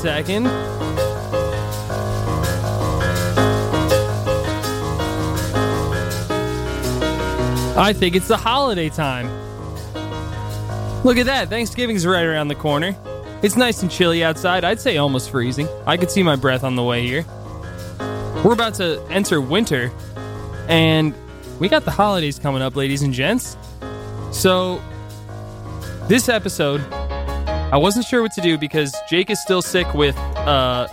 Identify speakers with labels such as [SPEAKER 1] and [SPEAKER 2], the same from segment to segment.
[SPEAKER 1] Second. I think it's the holiday time. Look at that. Thanksgiving's right around the corner. It's nice and chilly outside. I'd say almost freezing. I could see my breath on the way here. We're about to enter winter, and we got the holidays coming up, ladies and gents. So, this episode, I wasn't sure what to do because Jake is still sick with uh,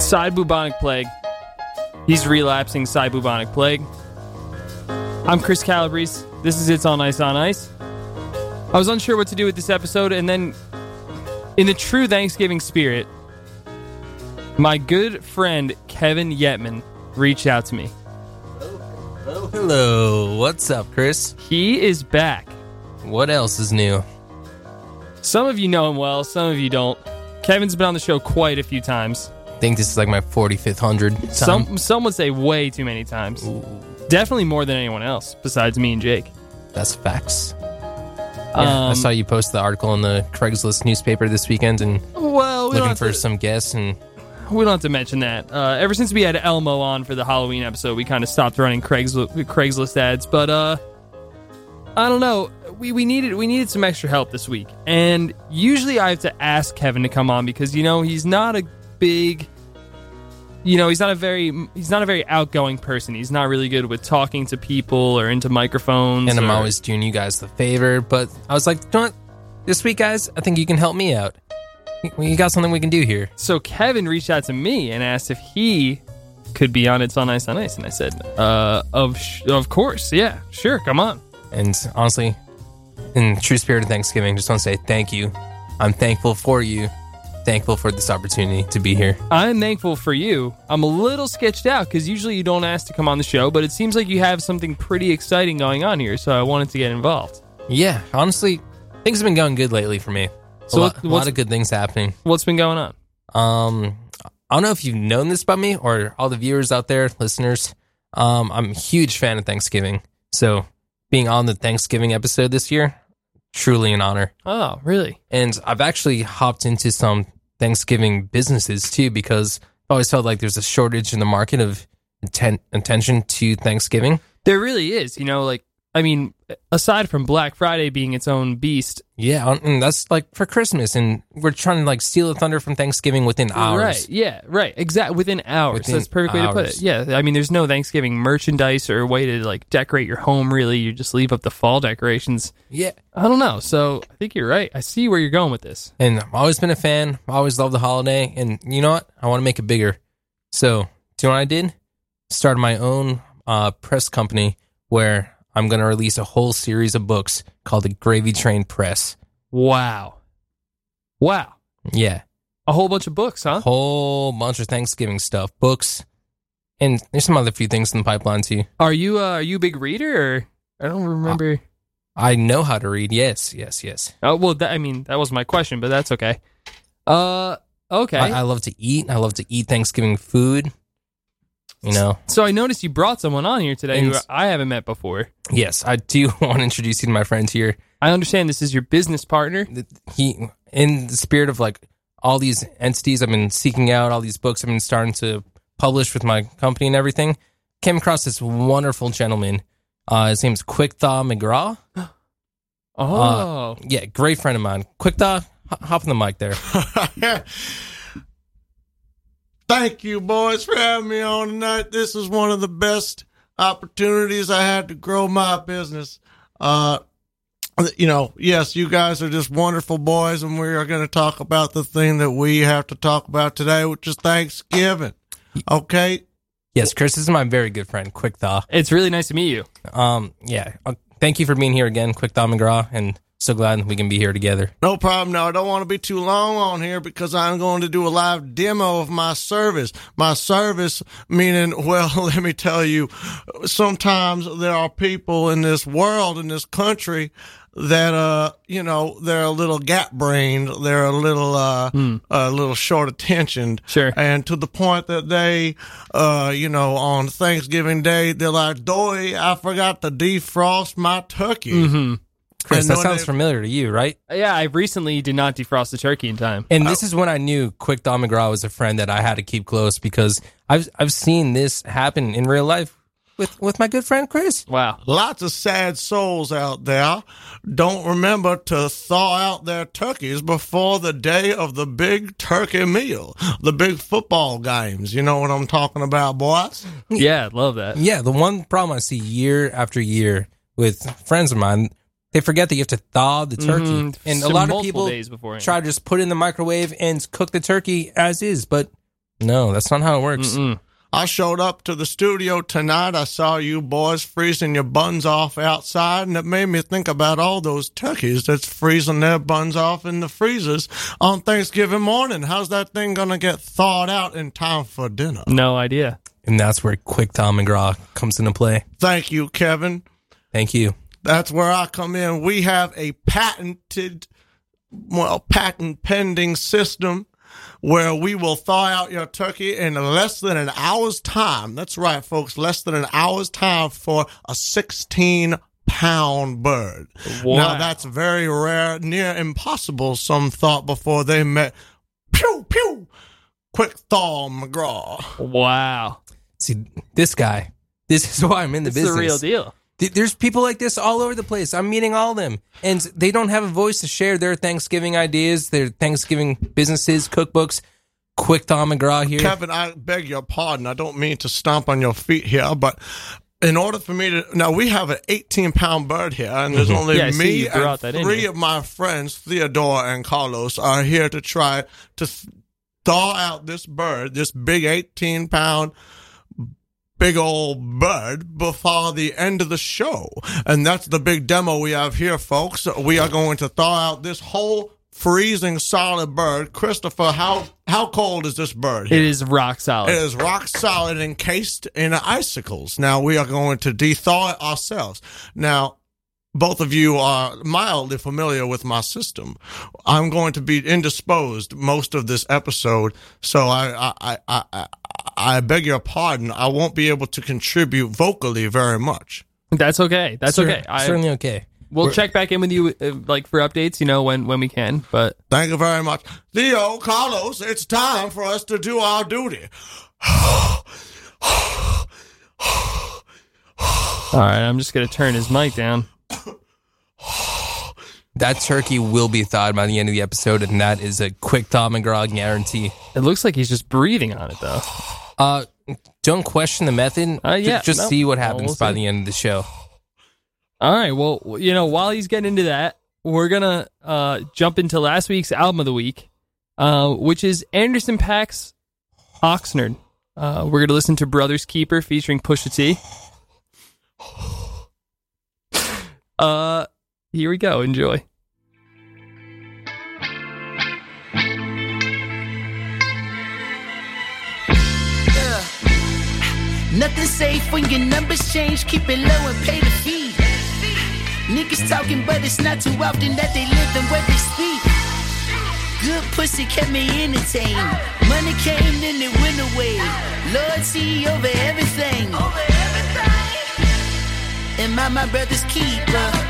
[SPEAKER 1] side bubonic plague. He's relapsing side bubonic plague. I'm Chris Calabrese. This is It's On Ice on Ice. I was unsure what to do with this episode, and then, in the true Thanksgiving spirit, my good friend Kevin Yetman reached out to me.
[SPEAKER 2] Oh, hello. What's up, Chris?
[SPEAKER 1] He is back.
[SPEAKER 2] What else is new?
[SPEAKER 1] Some of you know him well, some of you don't. Kevin's been on the show quite a few times.
[SPEAKER 2] I think this is like my 45th hundred time.
[SPEAKER 1] Some some would say way too many times. Definitely more than anyone else besides me and Jake.
[SPEAKER 2] That's facts. Yeah, I
[SPEAKER 1] Um,
[SPEAKER 2] saw you post the article in the Craigslist newspaper this weekend and
[SPEAKER 1] Well, we
[SPEAKER 2] looking for
[SPEAKER 1] to,
[SPEAKER 2] some guests and
[SPEAKER 1] we don't have to mention that. Uh, ever since we had Elmo on for the Halloween episode, we kind of stopped running Craigslist, Craigslist ads. But uh, I don't know. We, we needed we needed some extra help this week, and usually I have to ask Kevin to come on because you know he's not a big, you know he's not a very he's not a very outgoing person. He's not really good with talking to people or into microphones.
[SPEAKER 2] and I'm
[SPEAKER 1] or-
[SPEAKER 2] always doing you guys the favor. But I was like, you know? This week, guys, I think you can help me out. You- You got something we can do here.
[SPEAKER 1] So Kevin reached out to me and asked if he could be on It's on Ice on Ice, and I said, uh, of sh- of course, yeah, sure, come on.
[SPEAKER 2] And honestly, in true spirit of Thanksgiving, just want to say thank you. I'm thankful for you. Thankful for this opportunity to be here.
[SPEAKER 1] I'm thankful for you. I'm a little sketched out because usually you don't ask to come on the show, but it seems like you have something pretty exciting going on here, so I wanted to get involved.
[SPEAKER 2] Yeah, honestly, things have been going good lately for me.
[SPEAKER 1] So
[SPEAKER 2] a, lot, a lot of good things happening.
[SPEAKER 1] What's been going on?
[SPEAKER 2] Um, I don't know if you've known this about me or all the viewers out there, listeners. Um, I'm a huge fan of Thanksgiving. So being on the Thanksgiving episode this year, truly an honor.
[SPEAKER 1] Oh, really?
[SPEAKER 2] And I've actually hopped into some Thanksgiving businesses too because I always felt like there's a shortage in the market of atten- attention to Thanksgiving.
[SPEAKER 1] There really is. You know, like I mean, aside from Black Friday being its own beast,
[SPEAKER 2] Yeah, and that's like for Christmas, and we're trying to like steal the thunder from Thanksgiving within hours.
[SPEAKER 1] Right. Yeah. Right. Exactly. Within hours.
[SPEAKER 2] Within
[SPEAKER 1] That's perfect way to put it. Yeah. I mean, there's no Thanksgiving merchandise or way to like decorate your home. Really, you just leave up the fall decorations.
[SPEAKER 2] Yeah,
[SPEAKER 1] I don't know. So I think you're right. I see where you're going with this.
[SPEAKER 2] and I've always been a fan. I always loved the holiday, and you know what? I want to make it bigger. So, do you know what I did? Started my own uh, press company where I'm going to release a whole series of books called the Gravy Train Press.
[SPEAKER 1] Wow. Wow.
[SPEAKER 2] Yeah,
[SPEAKER 1] A whole bunch of books,
[SPEAKER 2] a
[SPEAKER 1] huh?
[SPEAKER 2] whole bunch of Thanksgiving stuff, books, and there's some other few things in the pipeline too.
[SPEAKER 1] Are you uh, are you a big reader or I don't remember.
[SPEAKER 2] I know how to read. Yes, yes, yes.
[SPEAKER 1] oh well, that, I mean that was my question, but that's okay. Uh, okay.
[SPEAKER 2] I, I love to eat. I love to eat Thanksgiving food. You know,
[SPEAKER 1] so I noticed you brought someone on here today who I haven't met before.
[SPEAKER 2] yes, I do want to introduce you to my friends here.
[SPEAKER 1] I understand this is your business partner.
[SPEAKER 2] th- he in the spirit of like all these entities I've been seeking out, all these books I've been starting to publish with my company and everything, came across this wonderful gentleman. Uh, his name's Quick Thaw McGraw.
[SPEAKER 1] Oh,
[SPEAKER 2] Yeah, great friend of mine. Quick Thaw, h- hop on the mic there.
[SPEAKER 3] Thank you, boys, for having me on tonight. This is one of the best opportunities I had to grow my business. Uh, you know, yes, you guys are just wonderful boys, and we are going to talk about the thing that we have to talk about today, which is Thanksgiving. Okay.
[SPEAKER 2] Yes, Chris, this is my very good friend, Quick Thaw.
[SPEAKER 1] it's really nice to meet you.
[SPEAKER 2] Um, yeah, uh, thank you for being here again, Quick Thaw McGraw, and so glad we can be here together.
[SPEAKER 4] No problem. No, I don't want to be too long on here because I'm going to do a live demo of my service. My service, meaning, well, let me tell you, sometimes there are people in this world, in this country, that uh you know they're a little gap brained they're a little uh a little short attentioned
[SPEAKER 1] Sure.
[SPEAKER 4] and to the point that they uh you know on thanksgiving day they're like doy i forgot to defrost my turkey
[SPEAKER 1] Mm-hmm.
[SPEAKER 2] Chris, that sounds
[SPEAKER 4] they-
[SPEAKER 2] familiar to you, right?
[SPEAKER 1] Yeah, I recently did not defrost the turkey in time.
[SPEAKER 2] And this is when I knew Quick Thaw McGraw was a friend that I had to keep close because I've I've seen this happen in real life with with my good friend Chris.
[SPEAKER 1] Wow.
[SPEAKER 4] Lots of sad souls out there don't remember to thaw out their turkeys before the day of the big turkey meal, the big football games. You know what I'm talking about, boys?
[SPEAKER 1] Yeah, love that.
[SPEAKER 2] Yeah, the one problem I see year after year with friends of mine, they forget that you have to thaw the turkey,
[SPEAKER 1] Mhm.
[SPEAKER 2] and a lot of people
[SPEAKER 1] days
[SPEAKER 2] try to just put it in the microwave and cook the turkey as is, but no, that's not how it works.
[SPEAKER 1] Mm-mm.
[SPEAKER 4] I showed up to the studio tonight. I saw you boys freezing your buns off outside, and it made me think about all those turkeys that's freezing their buns off in the freezers on Thanksgiving morning. How's that thing gonna get thawed out in time for dinner?
[SPEAKER 1] No idea.
[SPEAKER 2] And that's where Quick Thaw McGraw comes into play.
[SPEAKER 4] Thank you, Kevin.
[SPEAKER 2] Thank you.
[SPEAKER 4] That's where I come in. We have a patented, well, patent pending system where we will thaw out your turkey in less than an hour's time. That's right, folks. Less than an hour's time for a 16 pound bird.
[SPEAKER 1] Wow.
[SPEAKER 4] Now that's very rare, near impossible, some thought before they met. Pew, pew. Quick thaw, McGraw.
[SPEAKER 1] Wow.
[SPEAKER 2] See, this guy, this is why I'm in the business.
[SPEAKER 1] This is
[SPEAKER 2] business.
[SPEAKER 1] the real deal.
[SPEAKER 2] Th- There's people like this all over the place. I'm meeting all of them, and they don't have a voice to share their Thanksgiving ideas, their Thanksgiving businesses, cookbooks. Quick Thaw McGraw here.
[SPEAKER 4] Kevin, I beg your pardon. I don't mean to stomp on your feet here, but in order for me to now we have an 18 pound bird here, and there's only
[SPEAKER 1] Mm-hmm. Yeah,
[SPEAKER 4] me
[SPEAKER 1] you
[SPEAKER 4] and
[SPEAKER 1] brought in
[SPEAKER 4] three of my friends, Theodore and Carlos, are here to try to thaw out this bird, this big 18 pound big old bird before the end of the show. And that's the big demo we have here, folks. We are going to thaw out this whole freezing solid bird. Christopher, how how cold is this bird?
[SPEAKER 1] It is rock solid.
[SPEAKER 4] It is rock solid, encased in icicles. Now we are going to dethaw it ourselves. Now, both of you are mildly familiar with my system. I'm going to be indisposed most of this episode, so I I I I, I beg your pardon. I won't be able to contribute vocally very much.
[SPEAKER 1] That's okay. That's
[SPEAKER 2] Cer-
[SPEAKER 1] okay. I,
[SPEAKER 2] certainly okay.
[SPEAKER 1] we'll
[SPEAKER 2] We're-
[SPEAKER 1] check back in with you, uh, like for updates. You know when when we can. But
[SPEAKER 4] Thank you very much, Leo Carlos. It's time for us to do our duty.
[SPEAKER 1] all right, I'm just gonna turn his mic down.
[SPEAKER 2] That turkey will be thawed by the end of the episode, and that is a quick Thaw McGraw guarantee.
[SPEAKER 1] It looks like he's just breathing on it though.
[SPEAKER 2] Uh, don't question the method.
[SPEAKER 1] Uh, yeah,
[SPEAKER 2] just
[SPEAKER 1] no.
[SPEAKER 2] see what happens
[SPEAKER 1] we'll
[SPEAKER 2] by
[SPEAKER 1] see.
[SPEAKER 2] the end of the show.
[SPEAKER 1] All right. Well, you know, while he's getting into that, we're gonna uh, jump into last week's album of the week, uh, which is Anderson .Paak's Oxnard. Uh, we're gonna listen to Brothers Keeper featuring Pusha T. Uh, here we go. Enjoy.
[SPEAKER 5] Nothing safe when your numbers change. Keep it low and pay the fee. Niggas talking, but it's not too often that they live and what they speak. Good pussy kept me entertained. Money came, then it went away. Lord Loyalty over everything. Am I my brother's keeper?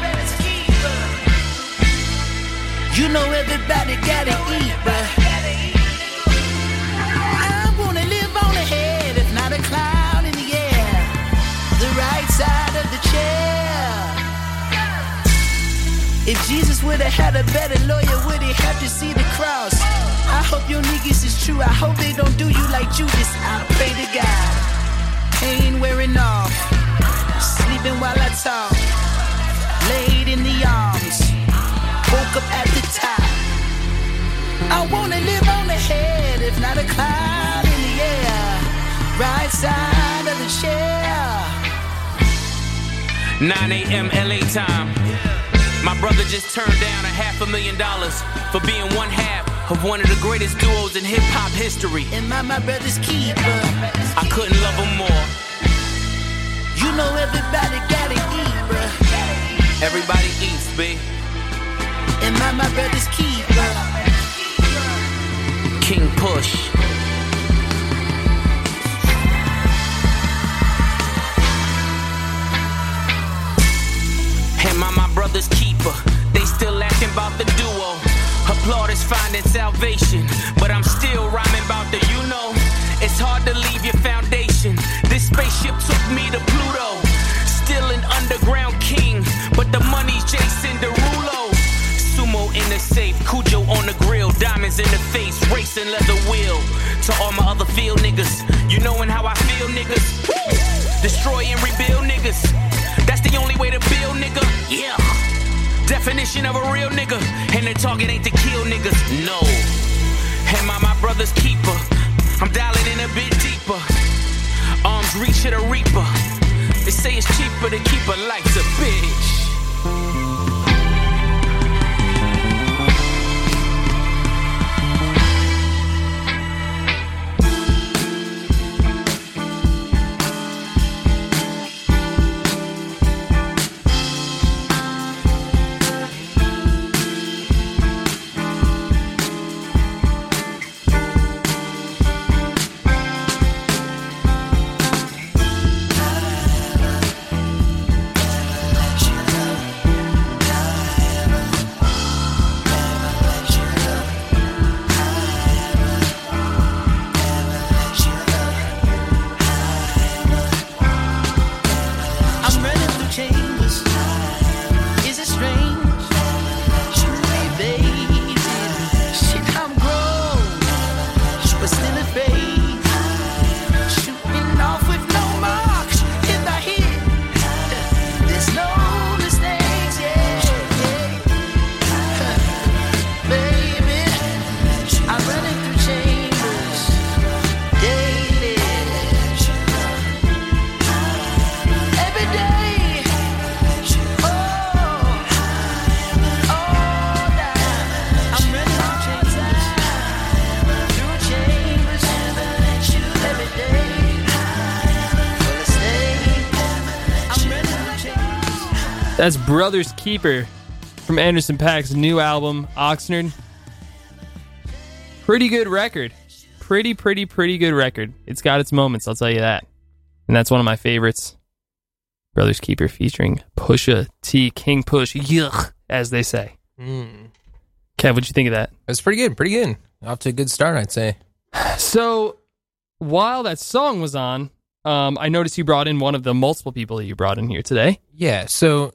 [SPEAKER 5] You know everybody gotta eat, but I wanna live on ahead, if not a cloud in the air. The right side of the chair. If Jesus would have had a better lawyer, would he have to see the cross? I hope your niggas is true. I hope they don't do you like Judas. I pray to God. Pain wearing off. Sleeping while I talk. Laid in the arms. Up at the top. I wanna live on ahead, if not a cloud in the air. Right side of the chair.
[SPEAKER 6] 9 a.m. LA time. My brother just turned down a half a million dollars for being one half of one of the greatest duos in hip hop history.
[SPEAKER 5] Am I my brother's keeper?
[SPEAKER 6] I couldn't love him more.
[SPEAKER 5] You know everybody gotta eat, bruh.
[SPEAKER 6] Everybody eats, B.
[SPEAKER 5] Am I my brother's keeper?
[SPEAKER 6] King Push. Am I my brother's keeper? They still acting about the duo. Applaud is finding salvation, but I'm still rhyming about the you know. It's hard to leave your foundation. This spaceship took me to Pluto. Still an underground king, but the money's Jason Derulo. The safe, Cujo on the grill, diamonds in the face, racing leather wheel. To all my other field niggas, you knowin' how I feel, niggas. Destroy and rebuild niggas. That's the only way to build, nigga. Yeah. Definition of a real nigga. And the target ain't to kill niggas. No. Am I my brother's keeper? I'm dialing in a bit deeper. Arms reach to the reaper. They say it's cheaper to keep a lights a bitch.
[SPEAKER 1] That's Brothers Keeper from Anderson .Paak's new album, Oxnard. Pretty good record. Pretty, pretty, pretty good record. It's got its moments, I'll tell you that. And that's one of my favorites. Brothers Keeper featuring Pusha T, King Push, yuck, as they say.
[SPEAKER 2] Mm.
[SPEAKER 1] Kev, what'd you think of that?
[SPEAKER 2] It's pretty good, pretty good. Off to a good start, I'd say.
[SPEAKER 1] So, while that song was on, um, I noticed you brought in one of the multiple people that you brought in here today.
[SPEAKER 2] Yeah. So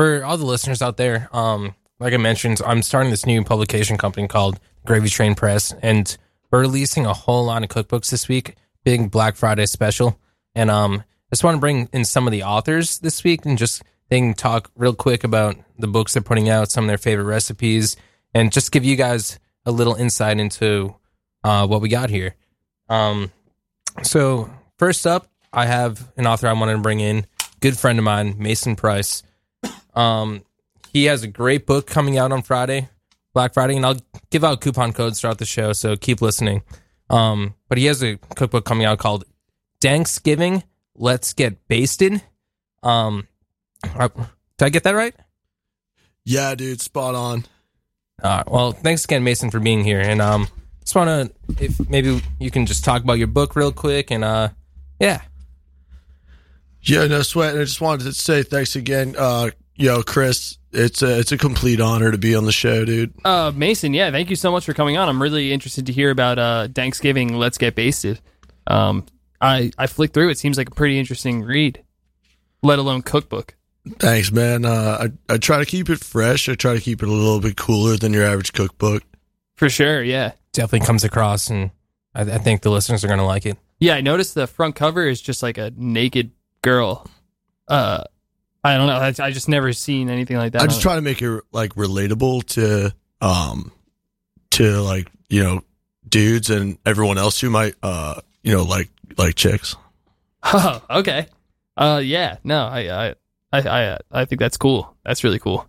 [SPEAKER 2] for all the listeners out there, um, like I mentioned, I'm starting this new publication company called Gravy Train Press, and we're releasing a whole lot of cookbooks this week. Big Black Friday special, and um, I just want to bring in some of the authors this week and just they can talk real quick about the books they're putting out, some of their favorite recipes, and just give you guys a little insight into uh, what we got here. Um, so first up, I have an author I wanted to bring in, good friend of mine, Mason Price. Um, he has a great book coming out on Friday, Black Friday, and I'll give out coupon codes throughout the show, so keep listening. Um, but he has a cookbook coming out called Thanksgiving. Let's get basted. Um, uh, did I get that right?
[SPEAKER 4] Yeah, dude, spot on.
[SPEAKER 2] Uh, well, thanks again, Mason, for being here. And um, just want to, if maybe you can just talk about your book real quick, and uh, yeah,
[SPEAKER 4] Yeah, no sweat. And I just wanted to say thanks again, uh, yo, Chris. It's a it's a complete honor to be on the show, dude.
[SPEAKER 1] Uh, Mason, yeah, thank you so much for coming on. I'm really interested to hear about uh, Thanksgiving. Let's get basted. Um, I I flicked through. It seems like a pretty interesting read, let alone cookbook.
[SPEAKER 4] Thanks, man. Uh, I I try to keep it fresh. I try to keep it a little bit cooler than your average cookbook.
[SPEAKER 1] For sure, yeah,
[SPEAKER 2] definitely comes across, and I, I think the listeners are going to like it.
[SPEAKER 1] yeah. I noticed the front cover is just like a naked girl. Uh, I don't know. I, I just never seen anything like that.
[SPEAKER 4] I just try to make it like relatable to um to like you know dudes and everyone else who might uh you know like like chicks.
[SPEAKER 1] Oh, okay. Uh, yeah. No, I, I I I I think that's cool. That's really cool.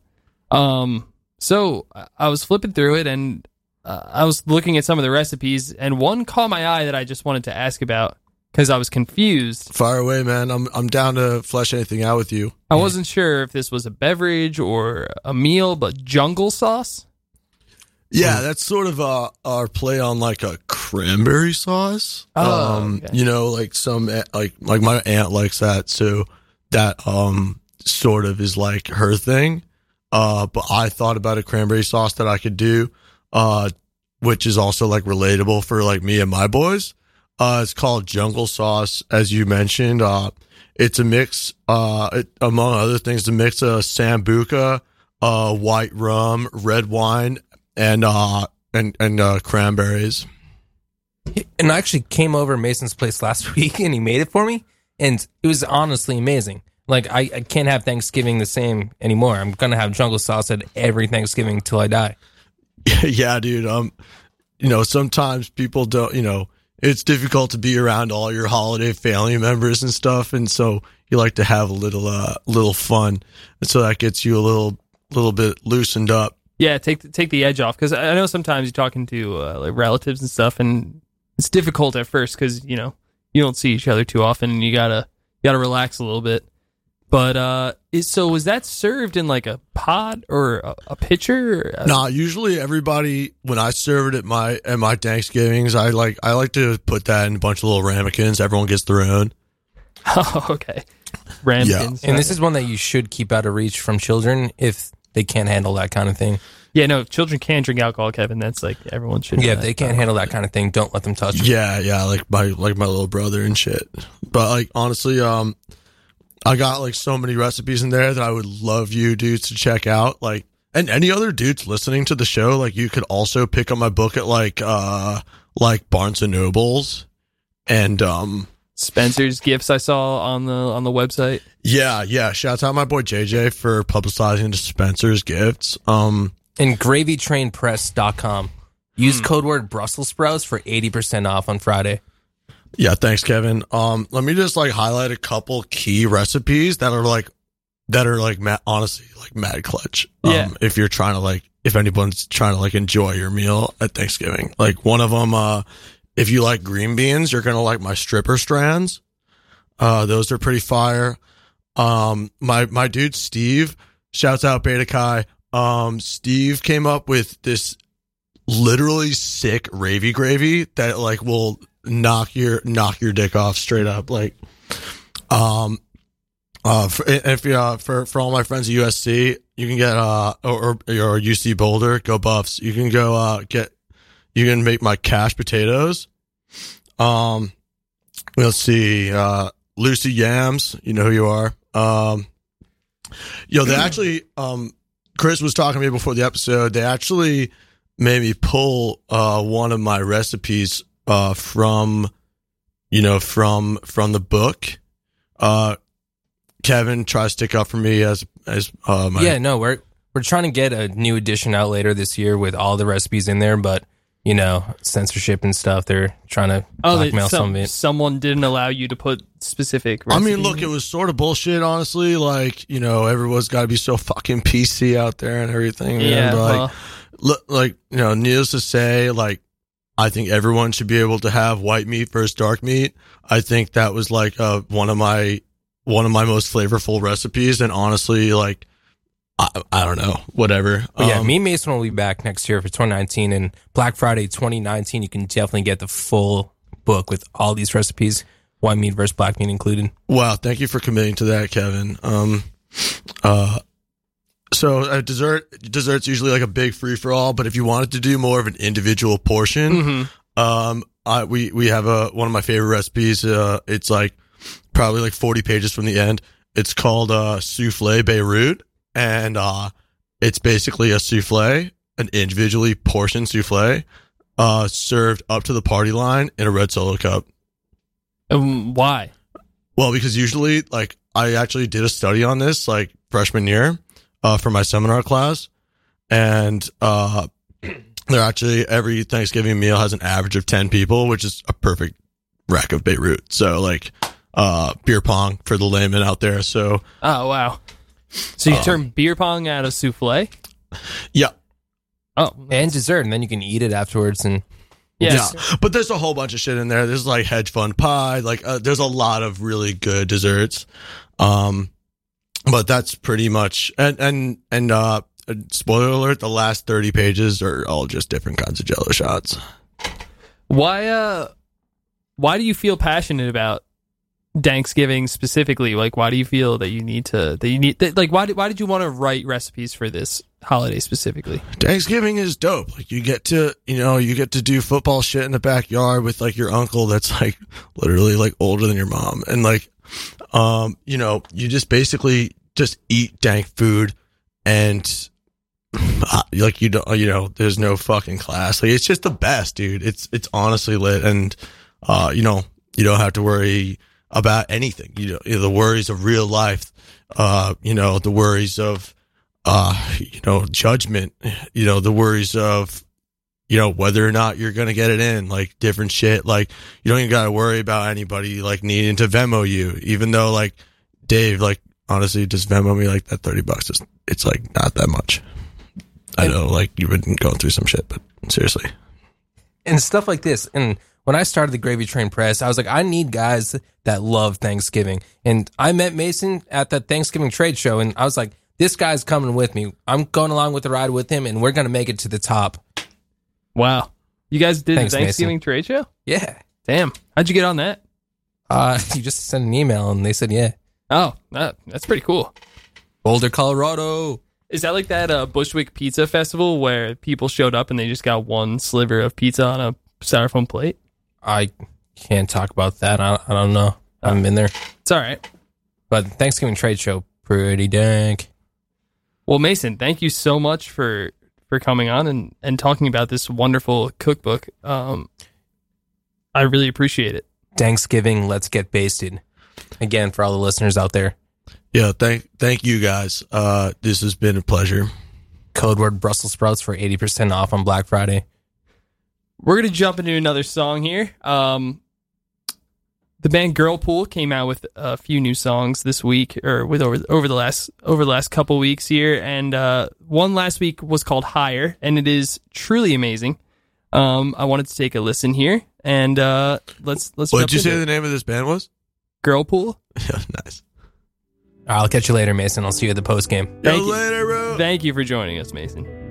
[SPEAKER 1] Um, so I- was flipping through it and uh, I was looking at some of the recipes, and one caught my eye that I just wanted to ask about because I was confused.
[SPEAKER 4] Fire away, man. I'm I'm down to flesh anything out with you.
[SPEAKER 1] I wasn't sure if this was a beverage or a meal, but jungle sauce.
[SPEAKER 4] Yeah, that's sort of uh, our play on like a cranberry sauce.
[SPEAKER 1] Oh,
[SPEAKER 4] um,
[SPEAKER 1] okay.
[SPEAKER 4] you know, like some eh, like like my aunt likes that, so that um sort of is like her thing. Uh, but I thought about a cranberry sauce that I could do, uh, which is also like relatable for like me and my boys. Uh, it's called jungle sauce, as you mentioned. Uh, it's a mix, uh, it, among other things, a mix of sambuca, uh, white rum, red wine, and uh, and and uh, cranberries.
[SPEAKER 2] And I actually came over Mason's place last week and he made it for me. And it was honestly amazing. Like, I, I can't have Thanksgiving the same anymore. I'm going to have jungle sauce at every Thanksgiving till I die.
[SPEAKER 4] yeah, dude. Um, you know, sometimes people don't. You know, it's difficult to be around all your holiday family members and stuff, and so you like to have a little, uh, little fun, and so that gets you a little, little bit loosened up.
[SPEAKER 1] Yeah, take the, take the edge off because I know sometimes you're talking to uh, like relatives and stuff, and it's difficult at first because you know you don't see each other too often, and you gotta you gotta relax a little bit. But uh, is, so was that served in like a pot or a, a pitcher? No,
[SPEAKER 4] Nah, usually everybody when I serve it at my at my Thanksgivings, I like I like to put that in a bunch of little ramekins. Everyone gets their own.
[SPEAKER 1] Oh, okay. Ramekins. Yeah.
[SPEAKER 2] And this is one that you should keep out of reach from children if they can't handle that kind of thing.
[SPEAKER 1] yeah, no, children can drink alcohol, Kevin. That's like everyone should.
[SPEAKER 2] Yeah, if they can't handle that kind of thing, don't let them touch it.
[SPEAKER 4] Yeah, yeah, like my like my little brother and shit. But like honestly, um, I got like so many recipes in there that I would love you dudes to check out. Like, and any other dudes listening to the show, like you could also pick up my book at like uh like Barnes and Nobles, and um
[SPEAKER 1] Spencer's gifts I saw on the on the website.
[SPEAKER 4] yeah yeah. Shouts out my boy JJ for publicizing the Spencer's gifts. Um,
[SPEAKER 2] And gravytrainpress.com. Use code word Brussels sprouts for 80% off on Friday.
[SPEAKER 4] Yeah, thanks, Kevin. Um, let me just like highlight a couple key recipes that are like that are like ma- honestly like mad clutch. Um,
[SPEAKER 1] Yeah.
[SPEAKER 4] If you're trying to like, if anyone's trying to like enjoy your meal at Thanksgiving, like one of them, uh, if you like green beans, you're gonna like my stripper strands. Uh, those are pretty fire. Um, my my dude Steve, shouts out Beta Kai. Um, Steve came up with this literally sick ravy gravy that like will knock your knock your dick off straight up. Like, um, uh, for, if you uh, for for all my friends at USC, you can get uh or or, or UC Boulder, go Buffs. You can go uh get you can make my cash potatoes. Um, let's see, uh, Lucy Yams, you know who you are. Um, yo, they actually um Chris was talking to me before the episode. They actually made me pull uh, one of my recipes uh, from, you know, from from the book. Uh, Kevin tries to stick up for me as as uh, my
[SPEAKER 2] yeah, no, we're we're trying to get a new edition out later this year with all the recipes in there, but you know, censorship and stuff. They're trying to
[SPEAKER 1] Oh,
[SPEAKER 2] blackmail some,
[SPEAKER 1] some,
[SPEAKER 2] of it.
[SPEAKER 1] someone didn't allow you to put specific.
[SPEAKER 4] I mean, look, it was sort of bullshit, honestly. Like, you know, everyone's got to be so fucking PC out there and everything. man.
[SPEAKER 1] yeah.
[SPEAKER 4] But, like,
[SPEAKER 1] well,
[SPEAKER 4] look, like you know, needless to say, like I think everyone should be able to have white meat versus dark meat. I think that was like uh, one of my one of my most flavorful recipes, and honestly, like I, I don't know, whatever.
[SPEAKER 2] But yeah,
[SPEAKER 4] Um,
[SPEAKER 2] me and Mason will be back next year for 2019 and Black Friday 2019. You can definitely get the full book with all these recipes, white meat versus black meat included.
[SPEAKER 4] Wow, thank you for committing to that, Kevin. Um, uh, so uh, dessert dessert's usually like a big free for all, but if you wanted to do more of an individual portion,
[SPEAKER 1] mhm.
[SPEAKER 4] Um, I, we, we have a, one of my favorite recipes. Uh, it's like probably like 40 pages from the end. It's called, uh, souffle Beirut. And, uh, it's basically a souffle, an individually portioned souffle, uh, served up to the party line in a red solo cup.
[SPEAKER 1] Um, why?
[SPEAKER 4] Well, because usually, like, I actually did a study on this, like, freshman year, uh, for my seminar class. And, uh, they're actually, every Thanksgiving meal has an average of 10 people, which is a perfect rack of Beirut. So, like, uh, beer pong for the layman out there. So,
[SPEAKER 1] Oh wow. So you turn beer pong out of souffle?
[SPEAKER 4] Yeah.
[SPEAKER 1] Oh,
[SPEAKER 2] and dessert, and then you can eat it afterwards. And
[SPEAKER 1] yes.
[SPEAKER 4] Yeah, but there's a whole bunch of shit in there. There's like hedge fund pie. Like uh, there's a lot of really good desserts. Um, but that's pretty much and and and uh, spoiler alert: the last thirty pages are all just different kinds of Jello shots.
[SPEAKER 1] Why uh why do you feel passionate about Thanksgiving specifically? Like why do you feel that you need to that you need that, like why did why did you want to write recipes for this holiday specifically?
[SPEAKER 4] Thanksgiving is dope. Like you get to, you know, you get to do football shit in the backyard with like your uncle that's like literally like older than your mom. And like, um, you know, you just basically just eat dank food and uh, like you don't, you know, there's no fucking class. Like it's just the best, dude. It's, it's honestly lit. And, uh, you know, you don't have to worry about anything. You know, the worries of real life, uh, you know, the worries of, uh, you know, judgment, you know, the worries of, you know, whether or not you're going to get it in, like different shit. Like you don't even got to worry about anybody like needing to Venmo you, even though like Dave, like honestly, just Venmo me like that 30 bucks is, it's like not that much. I know like you've been going through some shit, but seriously.
[SPEAKER 2] and stuff like this. And when I started the Gravy Train Press, I was like, I need guys that love Thanksgiving. And I met Mason at the Thanksgiving trade show, and I was like, this guy's coming with me. I'm going along with the ride with him, and we're going to make it to the top.
[SPEAKER 1] Wow. You guys did
[SPEAKER 2] Thanks,
[SPEAKER 1] the Thanksgiving trade show?
[SPEAKER 2] Yeah.
[SPEAKER 1] Damn. How'd you get on that?
[SPEAKER 2] Uh, you just sent an email, and they said, yeah.
[SPEAKER 1] Oh, that, that's pretty cool.
[SPEAKER 2] Boulder, Colorado.
[SPEAKER 1] Is that like that uh, Bushwick Pizza Festival where people showed up and they just got one sliver of pizza on a styrofoam plate?
[SPEAKER 2] I can't talk about that. I, I don't know. I haven't been there.
[SPEAKER 1] It's all right.
[SPEAKER 2] But Thanksgiving trade show, pretty dank.
[SPEAKER 1] Well, Mason, thank you so much for for coming on and and talking about this wonderful cookbook. Um, I really appreciate it.
[SPEAKER 2] Thanksgiving, let's get basted. Again, for all the listeners out there,
[SPEAKER 4] Yeah. Thank, thank you guys. Uh, this has been a pleasure.
[SPEAKER 2] code word Brussels sprouts for 80% off on Black Friday.
[SPEAKER 1] We're gonna jump into another song here. Um, the band Girlpool came out with a few new songs this week, or with over over the last over the last couple weeks here, and uh, one last week was called Higher, and it is truly amazing. Um, I wanted to take a listen here, and uh, let's let's.
[SPEAKER 4] What did you say
[SPEAKER 1] into
[SPEAKER 4] the name of this band was?
[SPEAKER 1] Girlpool?
[SPEAKER 4] Yeah. Nice.
[SPEAKER 2] All right, I'll catch you later, Mason. I'll see you at the post game.
[SPEAKER 1] Thank
[SPEAKER 4] Yo,
[SPEAKER 1] you.
[SPEAKER 4] later, bro.
[SPEAKER 1] Thank you for joining us, Mason.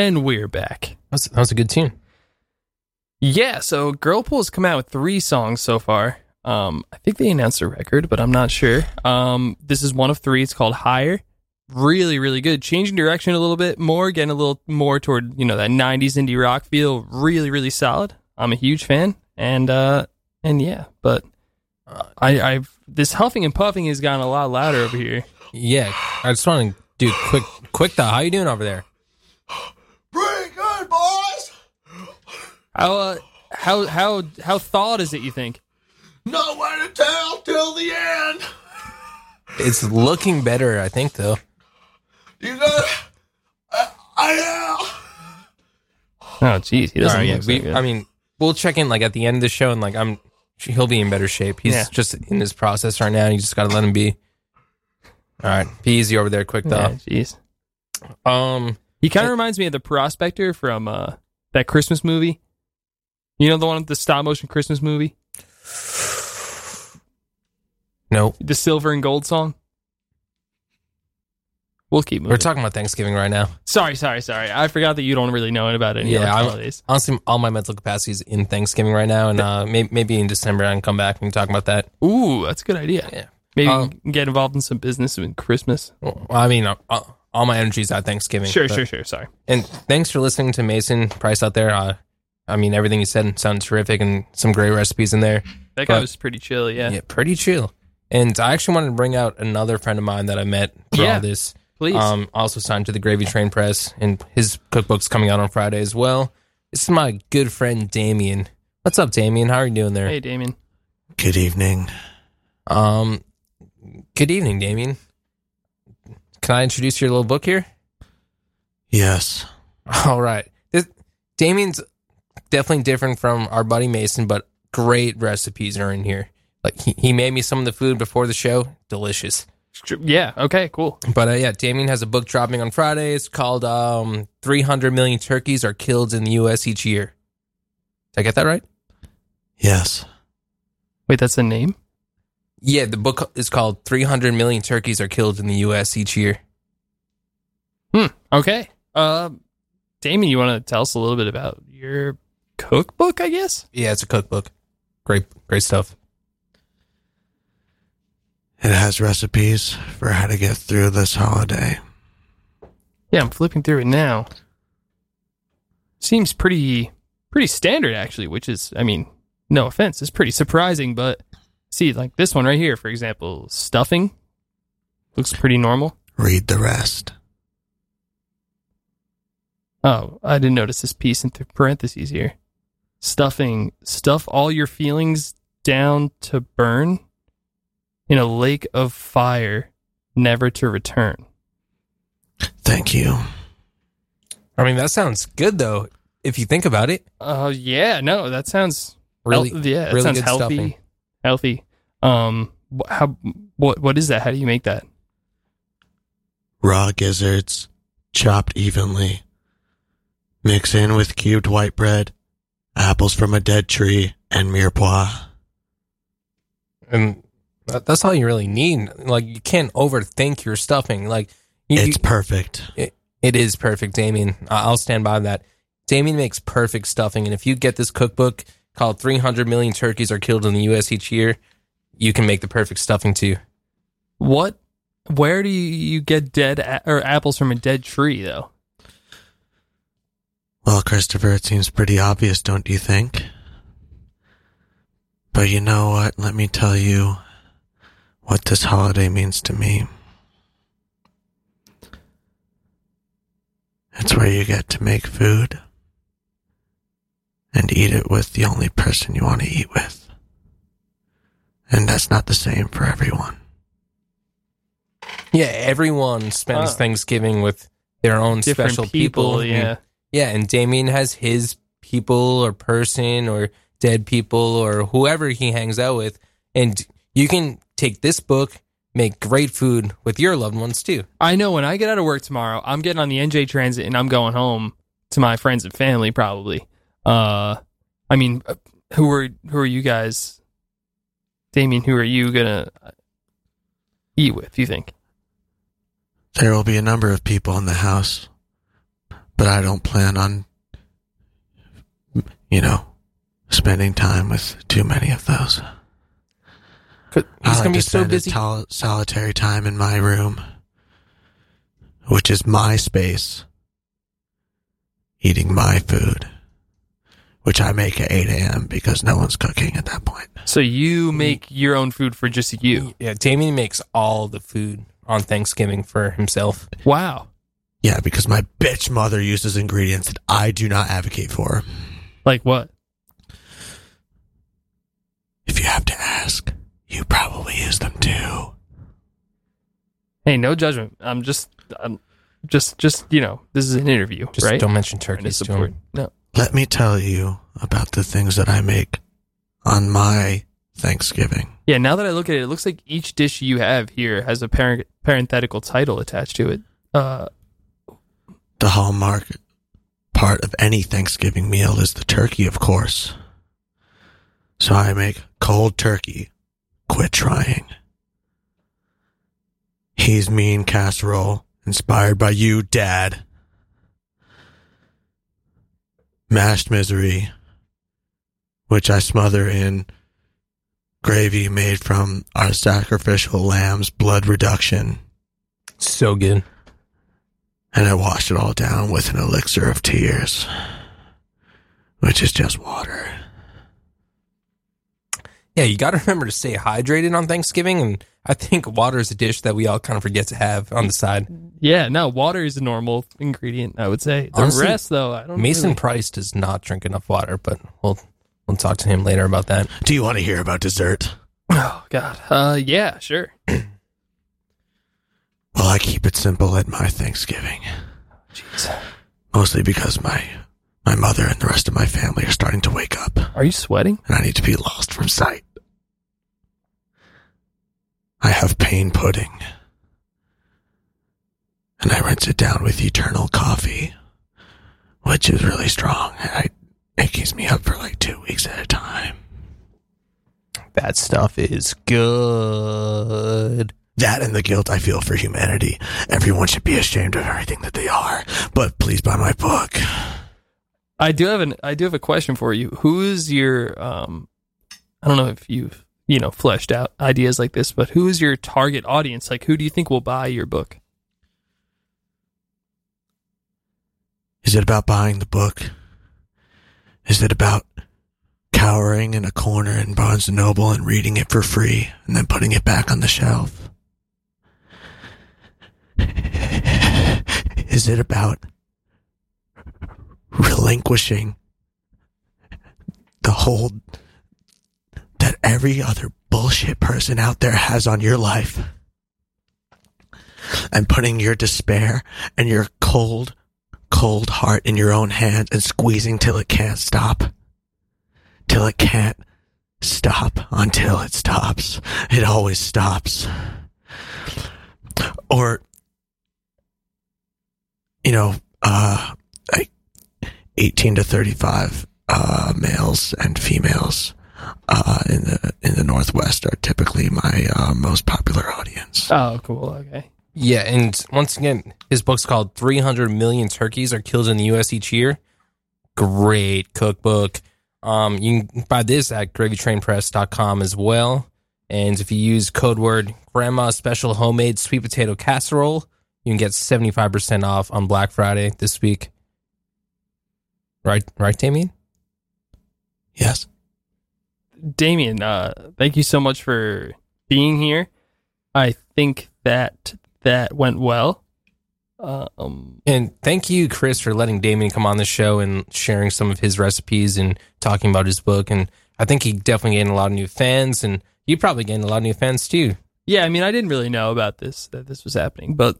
[SPEAKER 5] And
[SPEAKER 1] we're back.
[SPEAKER 2] That's that was a good tune.
[SPEAKER 1] Yeah, so Girlpool has come out with three songs so far. Um, I think they announced a record, but I'm not sure. Um, this is one of three. It's called Higher. Really, really good. Changing direction a little bit more, getting a little more toward you know that '90s indie rock feel. Really, really solid. I'm a huge fan, and uh, and yeah, but uh, I, I've this huffing and puffing has gotten a lot louder over here.
[SPEAKER 2] Yeah, I just want to do quick, quick. Though, how you doing over there?
[SPEAKER 3] Pretty good, boys.
[SPEAKER 1] How uh, how how how thawed is it? You think?
[SPEAKER 3] No way to tell till the end.
[SPEAKER 2] It's looking better, I think, though.
[SPEAKER 3] You got. I, I am.
[SPEAKER 1] Oh, jeez, he doesn't
[SPEAKER 2] right, yeah,
[SPEAKER 1] look so
[SPEAKER 2] we,
[SPEAKER 1] good.
[SPEAKER 2] I mean, we'll check in like at the end of the show, and like I'm, he'll be in better shape. He's
[SPEAKER 1] Yeah.
[SPEAKER 2] just in this process right now. You just got to let him be. All right, be easy over there, quick
[SPEAKER 1] yeah,
[SPEAKER 2] though.
[SPEAKER 1] jeez.
[SPEAKER 2] Um,
[SPEAKER 1] He kind of reminds me of the prospector from uh, that Christmas movie. You know the one, with the stop motion Christmas movie,
[SPEAKER 2] no,
[SPEAKER 1] the silver and gold song. We'll keep moving.
[SPEAKER 2] we're talking about Thanksgiving right now.
[SPEAKER 1] sorry, sorry, sorry. I forgot that you don't really know about any
[SPEAKER 2] Yeah,
[SPEAKER 1] holidays.
[SPEAKER 2] Honestly, all my mental capacity is in Thanksgiving right now, and uh, maybe, maybe in December I can come back and talk about that.
[SPEAKER 1] Ooh, that's a good idea.
[SPEAKER 2] Yeah.
[SPEAKER 1] Maybe
[SPEAKER 2] Um,
[SPEAKER 1] get involved in some business with Christmas.
[SPEAKER 2] Well, I mean, uh, uh, all my energy's at Thanksgiving.
[SPEAKER 1] Sure,
[SPEAKER 2] but-
[SPEAKER 1] sure, sure. Sorry.
[SPEAKER 2] And thanks for listening to Mason Price out there. I mean, everything you said sounded terrific, and some great recipes in there.
[SPEAKER 1] That guy
[SPEAKER 2] But-
[SPEAKER 1] was pretty chill. Yeah.
[SPEAKER 2] Yeah, pretty chill. And I actually wanted to bring out another friend of mine that I met for
[SPEAKER 1] Yeah,
[SPEAKER 2] all this.
[SPEAKER 1] Please.
[SPEAKER 2] Um, also signed to the Gravy Train Press, and his cookbook's coming out on Friday as well. This is my good friend Damien. What's up, Damien? How are you doing there?
[SPEAKER 1] hey, Damien.
[SPEAKER 4] Good evening.
[SPEAKER 2] Um, good evening, Damien. Can I introduce your little book here?
[SPEAKER 4] Yes.
[SPEAKER 2] All right. This, Damien's definitely different from our buddy Mason, but great recipes are in here. Like he, he made me some of the food before the show, delicious.
[SPEAKER 1] Yeah. Okay. Cool.
[SPEAKER 2] But uh, yeah, Damien has a book dropping on Friday. It's called um, "300 Million Turkeys Are Killed in the U.S. Each Year." Did I get that right?
[SPEAKER 4] Yes.
[SPEAKER 1] Wait, that's the name.
[SPEAKER 2] Yeah, the book is called "300 Million Turkeys Are Killed in the U.S. Each Year."
[SPEAKER 1] Hmm. Okay. Uh, Damien, you want to tell us a little bit about your cookbook? I guess.
[SPEAKER 2] Yeah, it's a cookbook. Great, great stuff.
[SPEAKER 4] It has recipes for how to get through this holiday.
[SPEAKER 1] Yeah, I'm flipping through it now. Seems pretty pretty standard actually, which is I mean, no offense, it's pretty surprising, but see, like this one right here, for example, stuffing looks pretty normal.
[SPEAKER 4] Read the rest.
[SPEAKER 1] Oh, I didn't notice this piece in parentheses here. Stuffing, stuff all your feelings down to burn in a lake of fire, never to return.
[SPEAKER 4] Thank you.
[SPEAKER 2] I mean, that sounds good though. If you think about it,
[SPEAKER 1] Oh yeah, no, that sounds
[SPEAKER 2] really,
[SPEAKER 1] Health- yeah, that
[SPEAKER 2] really
[SPEAKER 1] sounds
[SPEAKER 2] good
[SPEAKER 1] healthy.
[SPEAKER 2] stuffing.
[SPEAKER 1] Healthy. Um, how what what is that? How do you make that?
[SPEAKER 4] Raw gizzards, chopped evenly. Mix in with cubed white bread, apples from a dead tree, and mirepoix.
[SPEAKER 2] and that's all you really need. Like you can't overthink your stuffing. Like you,
[SPEAKER 4] It's perfect.
[SPEAKER 2] it, it is perfect, Damien. I- I'll stand by that. Damien makes perfect stuffing, and if you get this cookbook called "300 Million Turkeys Are Killed in the U.S. Each Year," you can make the perfect stuffing too.
[SPEAKER 1] What? Where do you, you get dead a- or apples from a dead tree though?
[SPEAKER 4] Well, Christopher, it seems pretty obvious, don't you think? But you know what? Let me tell you what this holiday means to me. It's where you get to make food and eat it with the only person you want to eat with. And that's not the same for everyone.
[SPEAKER 2] Yeah, everyone spends
[SPEAKER 1] Ah.
[SPEAKER 2] Thanksgiving with their own
[SPEAKER 1] Different
[SPEAKER 2] special
[SPEAKER 1] people,
[SPEAKER 2] people.
[SPEAKER 1] yeah.
[SPEAKER 2] And- yeah, and Damien has his people or person or dead people or whoever he hangs out with. And you can take this book, make great food with your loved ones too.
[SPEAKER 1] I know when I get out of work tomorrow, I'm getting on the NJ Transit and I'm going home to my friends and family probably. Uh, I mean, uh, who are who are you guys? Damien, who are you gonna eat with? You think?
[SPEAKER 4] There will be a number of people in the house, but I don't plan on, you know, spending time with too many of those.
[SPEAKER 2] 'Cause
[SPEAKER 4] I
[SPEAKER 2] He's
[SPEAKER 4] like
[SPEAKER 2] gonna be
[SPEAKER 4] to
[SPEAKER 2] so
[SPEAKER 4] spend
[SPEAKER 2] busy.
[SPEAKER 4] Tol- solitary time in my room, which is my space, eating my food, which I make at 8 a.m. because no one's cooking at that point.
[SPEAKER 1] So you make your own food for just you.
[SPEAKER 2] Yeah, Damien makes all the food on Thanksgiving for himself.
[SPEAKER 1] Wow.
[SPEAKER 4] Yeah, because my bitch mother uses ingredients that I do not advocate for.
[SPEAKER 1] Like what?
[SPEAKER 4] If you have to ask, you probably use them too.
[SPEAKER 1] Hey, no judgment. I'm just, I'm just, just you know, this is an interview,
[SPEAKER 2] Just
[SPEAKER 1] right?
[SPEAKER 2] don't mention
[SPEAKER 1] Trying to
[SPEAKER 2] turkeys to
[SPEAKER 1] support.
[SPEAKER 2] him.
[SPEAKER 1] No.
[SPEAKER 4] Let me tell you about the things that I make on my Thanksgiving.
[SPEAKER 1] Yeah. Now that I look at it, it looks like each dish you have here has a parent parenthetical title attached to it. Uh,
[SPEAKER 4] The hallmark part of any Thanksgiving meal is the turkey, of course. So I make cold turkey. Quit trying. He's mean casserole, inspired by you, Dad. Mashed misery, which I smother in gravy made from our sacrificial lamb's blood reduction
[SPEAKER 2] So good.
[SPEAKER 4] And I wash it all down with an elixir of tears, which is just water.
[SPEAKER 2] Yeah, you got to remember to stay hydrated on Thanksgiving, and I think water is a dish that we all kind of forget to have on the side.
[SPEAKER 1] yeah. No, water is a normal ingredient. I would say. The
[SPEAKER 2] Honestly,
[SPEAKER 1] rest, though, I don't.
[SPEAKER 2] Mason
[SPEAKER 1] really-
[SPEAKER 2] Price does not drink enough water, but we'll we'll talk to him later about that.
[SPEAKER 4] Do you want to hear about dessert?
[SPEAKER 1] Oh God. Uh, yeah. Sure.
[SPEAKER 4] Well, I keep it simple at my Thanksgiving,
[SPEAKER 1] Jeez.
[SPEAKER 4] mostly because my my mother and the rest of my family are starting to wake up,
[SPEAKER 1] Are you sweating?
[SPEAKER 4] and I need to be lost from sight. I have pain pudding, and I rinse it down with eternal coffee, which is really strong. And I, it keeps me up for like two weeks at a time.
[SPEAKER 2] That stuff is good.
[SPEAKER 4] That and the guilt I feel for humanity. Everyone should be ashamed of everything that they are. But please buy my book.
[SPEAKER 1] I do have an I do have a question for you. Who is your um I don't know if you've you know fleshed out ideas like this, but who is your target audience? Like who do you think will buy your book?
[SPEAKER 4] Is it about buying the book? Is it about cowering in a corner in Barnes and Noble and reading it for free and then putting it back on the shelf? Is it about relinquishing the hold that every other bullshit person out there has on your life and putting your despair and your cold, cold heart in your own hands and squeezing till it can't stop. Till it can't stop until it stops. It always stops. Or, you know, uh, like 18 to 35, uh, males and females, uh, in the, in the Northwest are typically my, uh, most popular audience.
[SPEAKER 1] Oh, cool. Okay.
[SPEAKER 2] Yeah, and once again, his book's called 300 Million Turkeys Are Killed in the U.S. Each Year. Great cookbook. Um, you can buy this at gravytrainpress.com as well. And if you use code word Grandma Special Homemade Sweet Potato Casserole, you can get 75% off on Black Friday this week. Right, right, Damien?
[SPEAKER 4] Yes.
[SPEAKER 1] Damien, uh, thank you so much for being here. I think that that went well. Um,
[SPEAKER 2] And thank you, Chris, for letting Damien come on the show and sharing some of his recipes and talking about his book. And I think he definitely gained a lot of new fans, and you probably gained a lot of new fans too.
[SPEAKER 1] yeah, I mean, I didn't really know about this that this was happening, but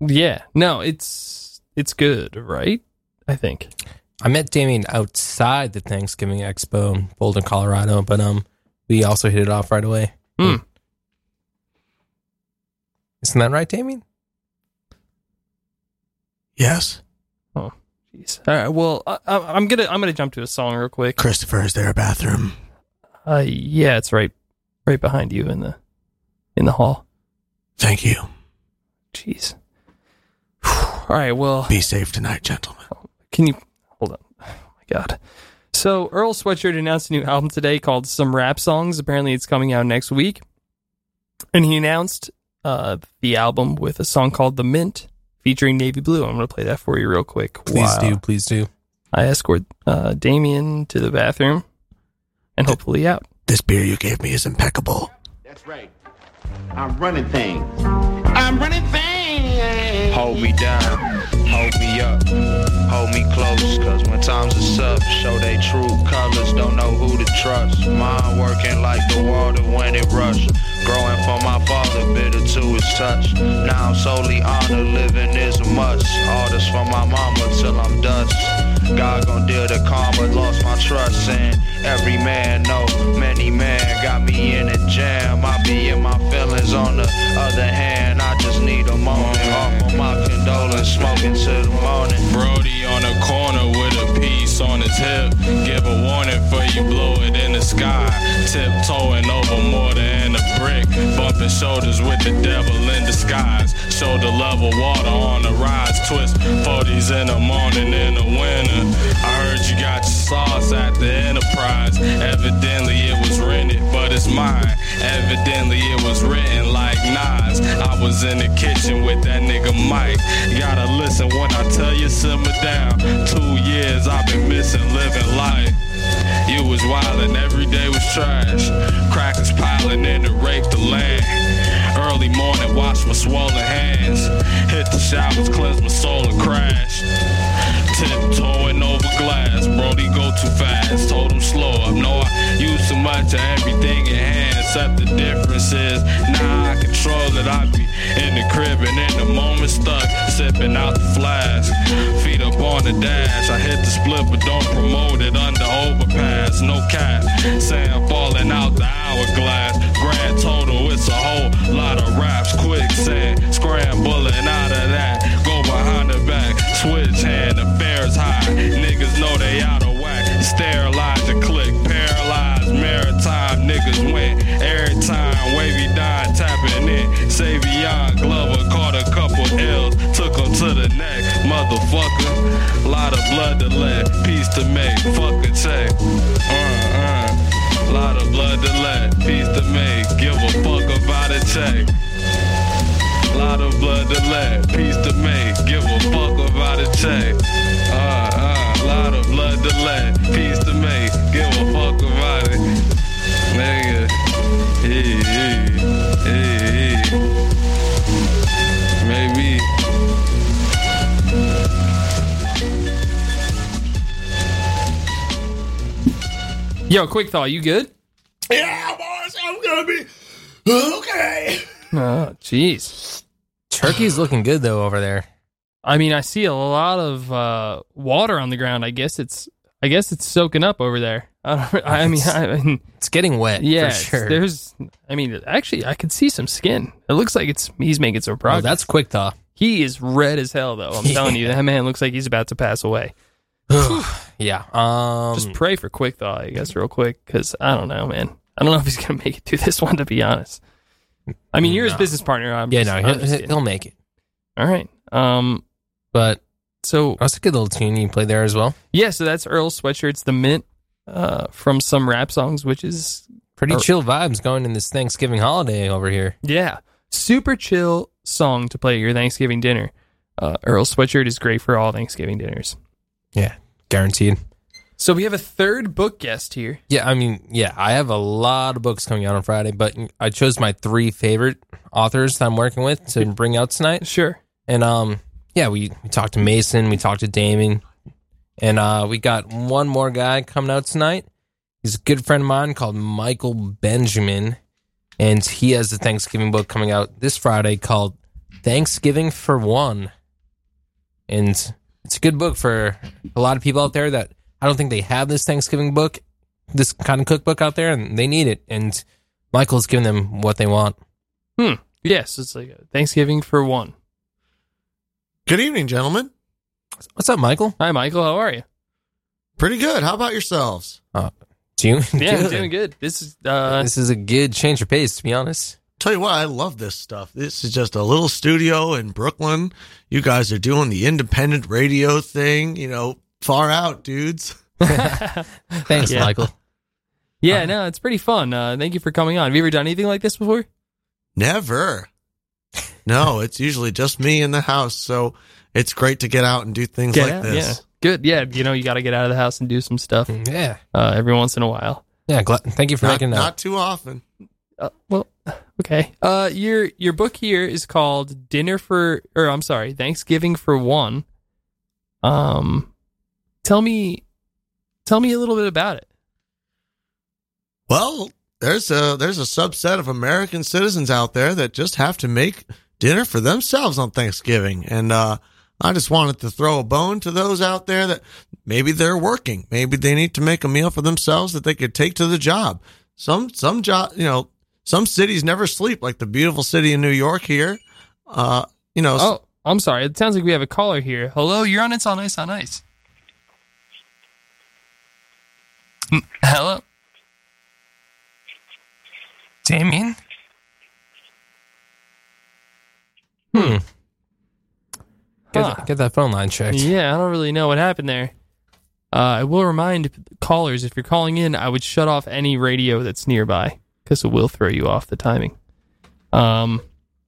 [SPEAKER 1] yeah, no, it's it's good, right? I think.
[SPEAKER 2] I met Damien outside the Thanksgiving Expo in Boulder, Colorado, but um, we also hit it off right away.
[SPEAKER 1] Hmm.
[SPEAKER 2] Isn't that right, Damien?
[SPEAKER 4] Yes.
[SPEAKER 1] Oh, jeez. All right. Well, I, I- I'm gonna I'm gonna jump to a song real quick.
[SPEAKER 4] Christopher, is there a bathroom?
[SPEAKER 1] Uh, yeah, it's right right behind you in the in the hall.
[SPEAKER 4] Thank you.
[SPEAKER 1] Jeez. All right. Well,
[SPEAKER 4] Be safe tonight, gentlemen.
[SPEAKER 1] Can you hold on? Oh my god. So Earl Sweatshirt announced a new album today called Some Rap Songs. Apparently, it's coming out next week, and he announced uh, the album with a song called "The Mint" featuring Navy Blue. I'm going to play that for you real quick.
[SPEAKER 2] Please
[SPEAKER 1] Wow.
[SPEAKER 2] do, please do.
[SPEAKER 1] I escort uh, Damien to the bathroom and hopefully out.
[SPEAKER 4] This beer you gave me is impeccable.
[SPEAKER 7] That's right. I'm running things. I'm running things.
[SPEAKER 8] Hold me down, hold me up, hold me close. Cause when times are tough, show they true colors, don't know who to trust. Mine working like the water when it rush. Growing from my father, bitter to his touch. Now I'm solely honored, living is a must. All this from my mama till I'm dust. God gon' deal the karma, lost my trust in every man. No, many man got me in a jam. I be in my feelings. On the other hand, I just need a moment. Offer my condolence, smoking to the morning.
[SPEAKER 9] Brody on the corner with a piece on his hip. Give a warning for you blow it in the sky. Tiptoeing over more than a brick. Bumping shoulders with the devil in disguise. Shoulder level water on the rise. Twist 40s in the morning in the winter. I heard you got your sauce at the enterprise. Evidently it was rented, but it's mine. Evidently it was written like Nas. I was in the kitchen with that nigga Mike. Gotta listen when I tell you simmer down. Two years I've been missing living life. You was wildin', every day was trash. Crackers piling in to rape the land. Early morning, wash my swollen hands. Hit the showers, cleanse my soul and crash. Tiptoeing over glass, Brody go too fast. Told him slow up. No, I use too much of everything in hand. Except the difference is now I control it. I be in the crib and in the moment stuck, sipping out the flask. Feet up on the dash. I hit the split, but don't promote it under overpass. No cap, sand falling out the hourglass. Grand total, it's a whole lot of raps. Quicksand, scrambling out of that. Go behind the back, switch hand, affairs high. Niggas know they out of whack. Sterilize the click, paralyzed maritime. Niggas win every time. Wavy dime tapping in. Savion Glover to the neck. Motherfucker, lot of blood to let, peace to make. Fuck a check. Uh, uh. Lot of blood to let, peace to make. Give a fuck about a check. Lot of blood to let, peace to make. Give a fuck about a check. Uh, uh, lot of blood to let, peace to make. Give a fuck about it. Nigga. Hey, hey, hey, hey.
[SPEAKER 1] Yo, quick thought. You good?
[SPEAKER 4] Yeah, boys, I'm gonna be okay.
[SPEAKER 1] Oh, jeez.
[SPEAKER 2] Turkey's looking good though over there.
[SPEAKER 1] I mean, I see a lot of uh, water on the ground. I guess it's. I guess it's soaking up over there. I, don't, I mean, I mean,
[SPEAKER 2] It's getting wet
[SPEAKER 1] yeah.
[SPEAKER 2] for sure.
[SPEAKER 1] There's. I mean, actually, I can see some skin. It looks like it's. He's making some progress.
[SPEAKER 2] oh,
[SPEAKER 1] progress.
[SPEAKER 2] that's quick thaw.
[SPEAKER 1] he is red as hell, though. I'm telling you, that man looks like he's about to pass away.
[SPEAKER 2] Yeah. Um
[SPEAKER 1] Just pray for quick thaw, I guess, real quick, because I don't know, man. I don't know if he's gonna make it through this one. To be honest, I mean, you're his
[SPEAKER 2] No.
[SPEAKER 1] business partner. I'm
[SPEAKER 2] Yeah,
[SPEAKER 1] just-
[SPEAKER 2] no,
[SPEAKER 1] I'm
[SPEAKER 2] he'll,
[SPEAKER 1] just kidding.
[SPEAKER 2] he'll make it.
[SPEAKER 1] All right. Um.
[SPEAKER 2] But
[SPEAKER 1] So
[SPEAKER 2] that's a good little tune you played there as well.
[SPEAKER 1] yeah. So that's Earl Sweatshirt's "The Mint" uh, from some rap songs, which is
[SPEAKER 2] Pretty
[SPEAKER 1] Or-
[SPEAKER 2] chill vibes going in this Thanksgiving holiday over here.
[SPEAKER 1] yeah, super chill song to play at your Thanksgiving dinner. Uh, Earl Sweatshirt is great for all Thanksgiving dinners.
[SPEAKER 2] Yeah, guaranteed.
[SPEAKER 1] So we have a third book guest here.
[SPEAKER 2] Yeah, I mean, yeah, I have a lot of books coming out on Friday, but I chose my three favorite authors that I'm working with to bring out tonight.
[SPEAKER 1] Sure.
[SPEAKER 2] And um, yeah, we, we talked to Mason, we talked to Damon, and uh, we got one more guy coming out tonight. He's a good friend of mine called Michael Benjamin, and he has a Thanksgiving book coming out this Friday called Thanksgiving for One. And it's a good book for a lot of people out there that I don't think they have this Thanksgiving book, this kind of cookbook out there, and they need it. And Michael's giving them what they want.
[SPEAKER 1] Hmm. Yes, it's like a Thanksgiving for one.
[SPEAKER 3] Good evening, gentlemen.
[SPEAKER 2] What's up, Michael?
[SPEAKER 1] Hi, Michael. How are you?
[SPEAKER 3] Pretty good. How about yourselves?
[SPEAKER 2] Do you?
[SPEAKER 1] Yeah, I'm doing good. This is uh,
[SPEAKER 2] This is a good change of pace, to be honest.
[SPEAKER 4] tell you what, I love this stuff. This is just a little studio in Brooklyn. You guys are doing the independent radio thing, you know, far out, dudes.
[SPEAKER 2] Thanks,
[SPEAKER 1] Yeah.
[SPEAKER 2] Michael.
[SPEAKER 1] Yeah, no, it's pretty fun. Uh, thank you for coming on. Have you ever done anything like this before?
[SPEAKER 4] Never. No, it's usually just me in the house. So it's great to get out and do things
[SPEAKER 1] Get
[SPEAKER 4] like
[SPEAKER 1] out,
[SPEAKER 4] this.
[SPEAKER 1] Yeah. Good. Yeah, you know, you got to get out of the house and do some stuff
[SPEAKER 2] Yeah.
[SPEAKER 1] uh, every once in a while.
[SPEAKER 2] Yeah. Glad, thank you for
[SPEAKER 4] Not,
[SPEAKER 2] making that.
[SPEAKER 4] not too often.
[SPEAKER 1] Uh, well, okay. Uh, your your book here is called Dinner for, or I'm sorry, Thanksgiving for One. Um, tell me, tell me a little bit about it.
[SPEAKER 4] Well, there's a there's a subset of American citizens out there that just have to make dinner for themselves on Thanksgiving, and uh, I just wanted to throw a bone to those out there that maybe they're working, maybe they need to make a meal for themselves that they could take to the job. Some some job, you know, some cities never sleep, like the beautiful city of New York here. Uh, you know,
[SPEAKER 1] Oh, I'm sorry. It sounds like we have a caller here. Hello, you're on It's on Ice on Ice. Mm, Hello,
[SPEAKER 2] Damien? Hmm. Get,
[SPEAKER 1] Huh.
[SPEAKER 2] that, get that phone line checked.
[SPEAKER 1] Yeah, I don't really know what happened there. Uh, I will remind callers if you're calling in, I would shut off any radio that's nearby because it will throw you off the timing. Um,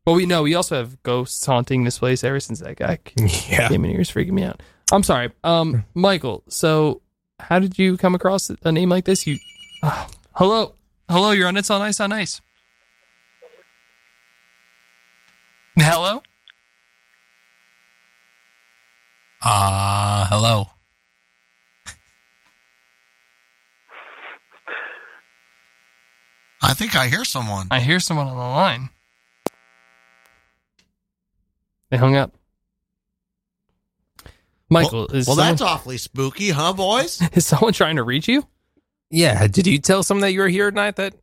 [SPEAKER 1] but we know we also have ghosts haunting this place ever since that guy
[SPEAKER 2] Yeah.
[SPEAKER 1] came in here. Is freaking me out. I'm sorry, um, Michael. So, how did you come across a name like this? You, uh, hello, hello. You're on It's on Ice on Ice. Hello.
[SPEAKER 2] Uh, hello.
[SPEAKER 4] I think I hear someone.
[SPEAKER 1] I hear someone on the line. They hung up. Michael,
[SPEAKER 4] well,
[SPEAKER 1] is,
[SPEAKER 4] well,
[SPEAKER 1] someone,
[SPEAKER 4] that's awfully spooky, huh, boys?
[SPEAKER 1] is someone trying to reach you?
[SPEAKER 2] Yeah. Did you tell someone that you were here at night that?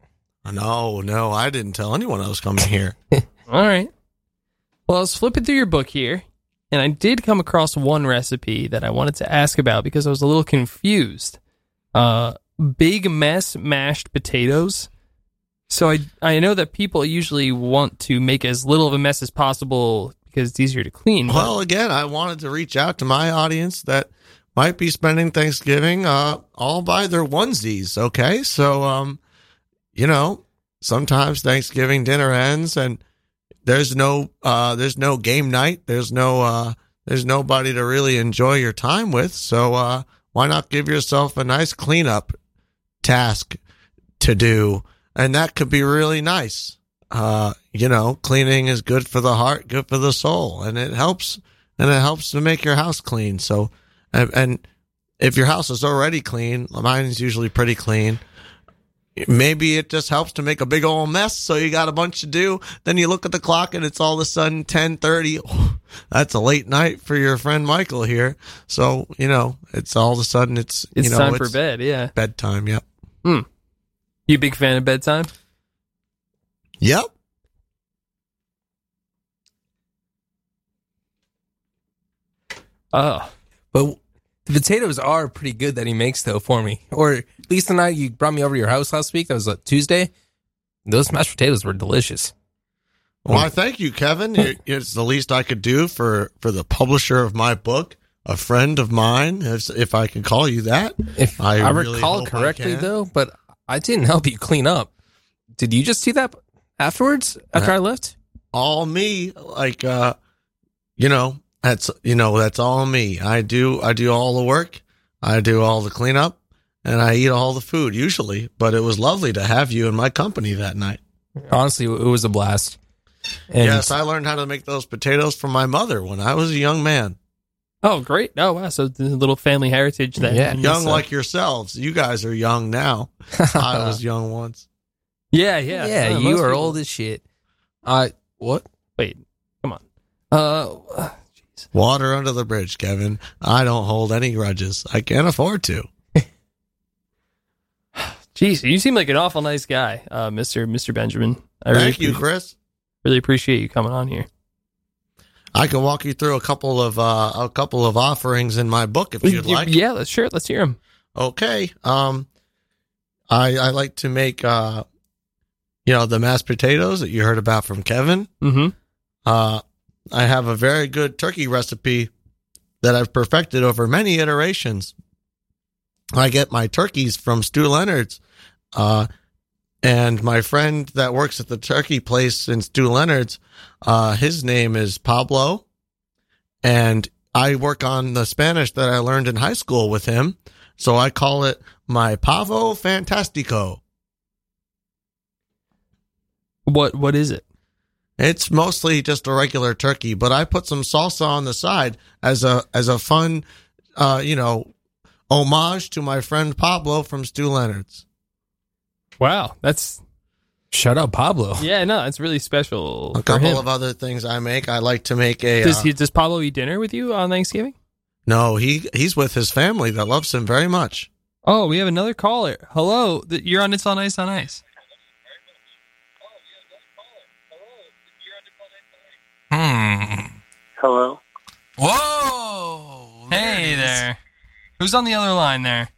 [SPEAKER 4] no, no, I didn't tell anyone I was coming here.
[SPEAKER 1] All right. Well, I was flipping through your book here, and I did come across one recipe that I wanted to ask about because I was a little confused. Uh, big mess mashed potatoes. So I I know that people usually want to make as little of a mess as possible because it's easier to clean. but-
[SPEAKER 4] Well, again, I wanted to reach out to my audience that might be spending Thanksgiving uh, all by their onesies. Okay, so um, you know, sometimes Thanksgiving dinner ends and there's no uh, there's no game night. There's no uh, there's nobody to really enjoy your time with. So uh, why not give yourself a nice cleanup task to do, and that could be really nice uh, you know, cleaning is good for the heart, good for the soul, and it helps, and it helps to make your house clean. So, and, and if your house is already clean, mine is usually pretty clean. Maybe it just helps to make a big old mess. So you got a bunch to do. Then you look at the clock and it's all of a sudden 1030. That's a late night for your friend Michael here. So, you know, it's all of a sudden it's,
[SPEAKER 1] it's
[SPEAKER 4] you know,
[SPEAKER 1] time for bed. Yeah.
[SPEAKER 4] bedtime. Yep.
[SPEAKER 1] You a big fan of bedtime?
[SPEAKER 4] Yep.
[SPEAKER 1] Oh,
[SPEAKER 2] But the potatoes are pretty good that he makes though for me. Or at least the night you brought me over to your house last week. That was a Tuesday. Those mashed potatoes were delicious.
[SPEAKER 4] Well, I thank you, Kevin. It's the least I could do for for the publisher of my book, a friend of mine, if, if I can call you that.
[SPEAKER 2] If
[SPEAKER 4] I
[SPEAKER 2] I,
[SPEAKER 4] really
[SPEAKER 2] recall
[SPEAKER 4] hope I
[SPEAKER 2] correctly
[SPEAKER 4] can.
[SPEAKER 2] though, but I didn't help you clean up. Did you just see that afterwards after I left?
[SPEAKER 4] All me, like uh, you know, that's you know, that's all me. I do I do all the work, I do all the cleanup, and I eat all the food usually. But it was lovely to have you in my company that night.
[SPEAKER 2] Honestly, it was a blast. And
[SPEAKER 4] yes, I learned how to make those potatoes from my mother when I was a young man.
[SPEAKER 1] Oh, great! Oh, wow! So the little family heritage then.
[SPEAKER 2] Yeah.
[SPEAKER 4] Young
[SPEAKER 1] this, uh,
[SPEAKER 4] like yourselves. You guys are young now. I was young once.
[SPEAKER 1] yeah, yeah,
[SPEAKER 2] yeah,
[SPEAKER 1] Uh,
[SPEAKER 2] you are
[SPEAKER 1] people-
[SPEAKER 2] old as shit. I what?
[SPEAKER 1] Wait, come on. Uh, jeez.
[SPEAKER 4] Water under the bridge, Kevin. I don't hold any grudges. I can't afford to.
[SPEAKER 1] Jeez, you seem like an awful nice guy, uh, Mister Mister Benjamin. I really
[SPEAKER 4] Thank you, Chris.
[SPEAKER 1] really appreciate you coming on here.
[SPEAKER 4] I can walk you through a couple of uh, a couple of offerings in my book if you'd like.
[SPEAKER 1] Yeah, let's sure. Let's hear them.
[SPEAKER 4] Okay. Um, I I like to make uh, you know, the mashed potatoes that you heard about from Kevin.
[SPEAKER 1] Mm-hmm.
[SPEAKER 4] Uh, I have a very good turkey recipe that I've perfected over many iterations. I get my turkeys from Stew Leonard's. Uh, and my friend that works at the turkey place in Stew Leonard's, uh, his name is Pablo. And I work on the Spanish that I learned in high school with him. So I call it my Pavo Fantastico.
[SPEAKER 1] What what is it?
[SPEAKER 4] It's mostly just a regular turkey, but I put some salsa on the side as a as a fun, uh, you know, homage to my friend Pablo from Stew Leonard's.
[SPEAKER 1] Wow, that's
[SPEAKER 2] Shout out Pablo.
[SPEAKER 1] yeah, no, that's really special.
[SPEAKER 4] A
[SPEAKER 1] for
[SPEAKER 4] couple
[SPEAKER 1] him.
[SPEAKER 4] of other things I make. I like to make a.
[SPEAKER 1] does
[SPEAKER 4] uh,
[SPEAKER 1] he does Pablo eat dinner with you on Thanksgiving?
[SPEAKER 4] no, he he's with his family that loves him very much.
[SPEAKER 1] Oh, we have another caller. Hello, th- you're on It's on Ice on Ice.
[SPEAKER 2] Hmm.
[SPEAKER 10] Hello.
[SPEAKER 2] Whoa.
[SPEAKER 1] Hey there. Who's on the other line there?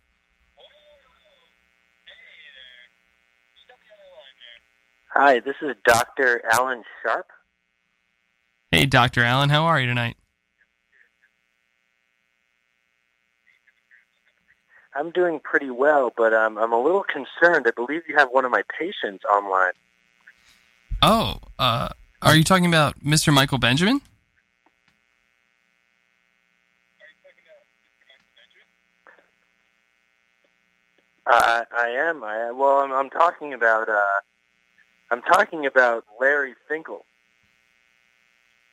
[SPEAKER 10] Hi, this is Dr. Alan Sharp.
[SPEAKER 1] Hey, Dr. Alan, how are you tonight?
[SPEAKER 10] I'm doing pretty well, but um, I'm a little concerned. I believe you have one of my patients online.
[SPEAKER 1] Oh, uh, are you talking about Mr. Michael Benjamin?
[SPEAKER 10] Uh, I am. I. Well, I'm, I'm talking about. Uh, I'm talking about Larry Finkel.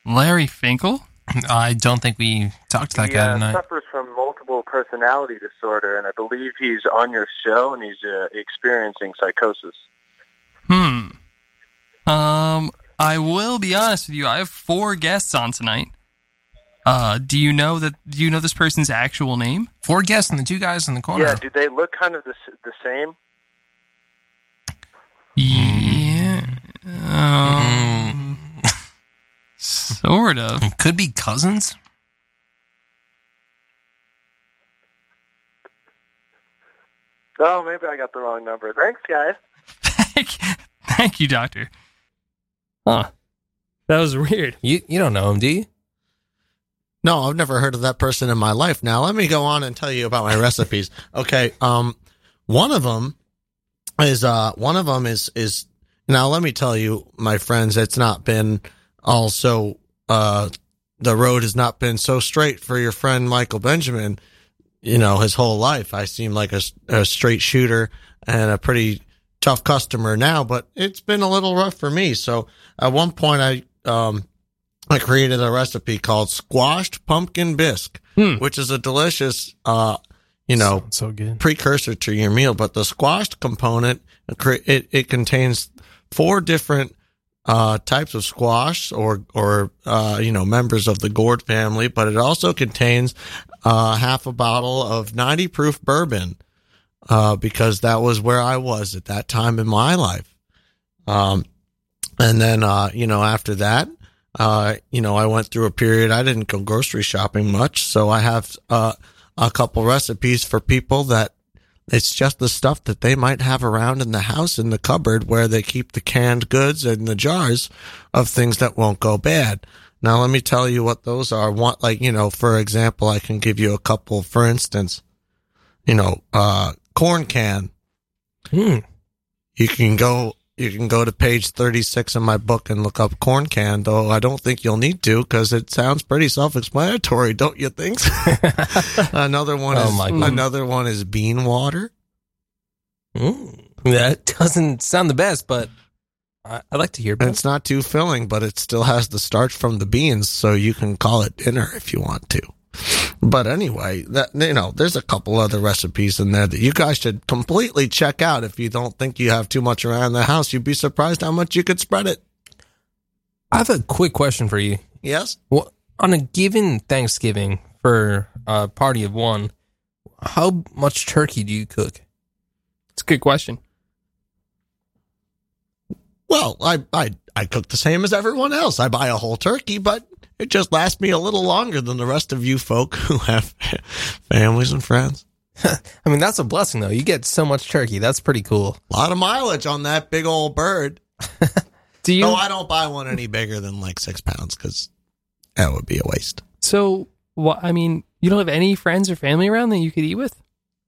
[SPEAKER 1] Larry Finkel?
[SPEAKER 2] I don't think we talked to that
[SPEAKER 10] he
[SPEAKER 2] guy
[SPEAKER 10] uh,
[SPEAKER 2] tonight.
[SPEAKER 10] suffers from multiple personality disorder, and I believe he's on your show and he's uh, experiencing psychosis.
[SPEAKER 1] Hmm. Um, I will be honest with you. I have four guests on tonight. Uh, do you know that? Do you know this person's actual name?
[SPEAKER 2] Four guests and the two guys in the corner.
[SPEAKER 10] Yeah. Do they look kind of the, the same?
[SPEAKER 1] Yeah. Um, sort of.
[SPEAKER 2] Could be cousins.
[SPEAKER 10] Oh, maybe I got the wrong number. Thanks, guys.
[SPEAKER 1] Thank you, Doctor. Huh. That was weird.
[SPEAKER 2] You you don't know him, do you?
[SPEAKER 4] No, I've never heard of that person in my life. Now let me go on and tell you about my recipes. Okay, um, one of them is uh, one of them is is now let me tell you, my friends, it's not been also uh, the road has not been so straight for your friend Michael Benjamin. You know, his whole life, I seem like a, a straight shooter and a pretty tough customer now, but it's been a little rough for me. So at one point, I um, I created a recipe called squashed pumpkin bisque, which is a delicious, uh, you know,
[SPEAKER 2] so good
[SPEAKER 4] precursor to your meal. But the squashed component, it, it contains four different uh, types of squash or, or, uh, you know, members of the gourd family, but it also contains uh, half a bottle of 90 proof bourbon uh, because that was where I was at that time in my life. Um, and then, uh, you know, after that, uh, you know, I went through a period, I didn't go grocery shopping much. So I have, uh, a couple recipes for people that it's just the stuff that they might have around in the house in the cupboard where they keep the canned goods and the jars of things that won't go bad. Now, let me tell you what those are. One, like, you know, for example, I can give you a couple, for instance, you know, uh, corn can.
[SPEAKER 2] Hmm.
[SPEAKER 4] You can go, you can go to page 36 of my book and look up corn can, though I don't think you'll need to because it sounds pretty self-explanatory, don't you think? another one
[SPEAKER 2] Oh
[SPEAKER 4] is, another one is bean water.
[SPEAKER 2] Mm. That doesn't sound the best, but I, I like to hear
[SPEAKER 4] it's not too filling, but it still has the starch from the beans, so you can call it dinner if you want to. But anyway, that you know, there's a couple other recipes in there that you guys should completely check out if you don't think you have too much around the house. You'd be surprised how much you could spread it.
[SPEAKER 2] I have a quick question for you.
[SPEAKER 4] Yes.
[SPEAKER 2] Well, on a given Thanksgiving for a party of one, how much turkey do you cook?
[SPEAKER 1] It's a good question.
[SPEAKER 4] Well, I I I cook the same as everyone else. I buy a whole turkey, but it just lasts me a little longer than the rest of you folk who have families and friends.
[SPEAKER 2] I mean, that's a blessing, though. You get so much turkey. That's pretty cool.
[SPEAKER 4] A lot of mileage on that big old bird.
[SPEAKER 1] Do you?
[SPEAKER 4] No, I don't buy one any bigger than like six pounds because that would be a waste.
[SPEAKER 1] so, what? I mean, you don't have any friends or family around that you could eat with?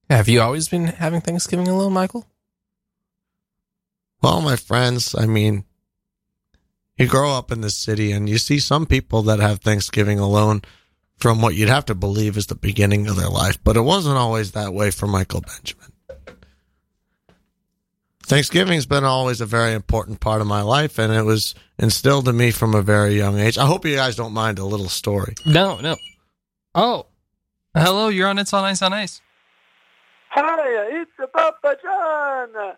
[SPEAKER 2] Have you always been having Thanksgiving alone, Michael?
[SPEAKER 4] Well, my friends, I mean, you grow up in the city and you see some people that have Thanksgiving alone from what you'd have to believe is the beginning of their life, but it wasn't always that way for Michael Benjamin. Thanksgiving's been always a very important part of my life, and it was instilled in me from a very young age. I hope you guys don't mind a little story.
[SPEAKER 1] No, no. Oh, hello. You're on It's on Ice on Ice.
[SPEAKER 10] Hi, it's Papa John.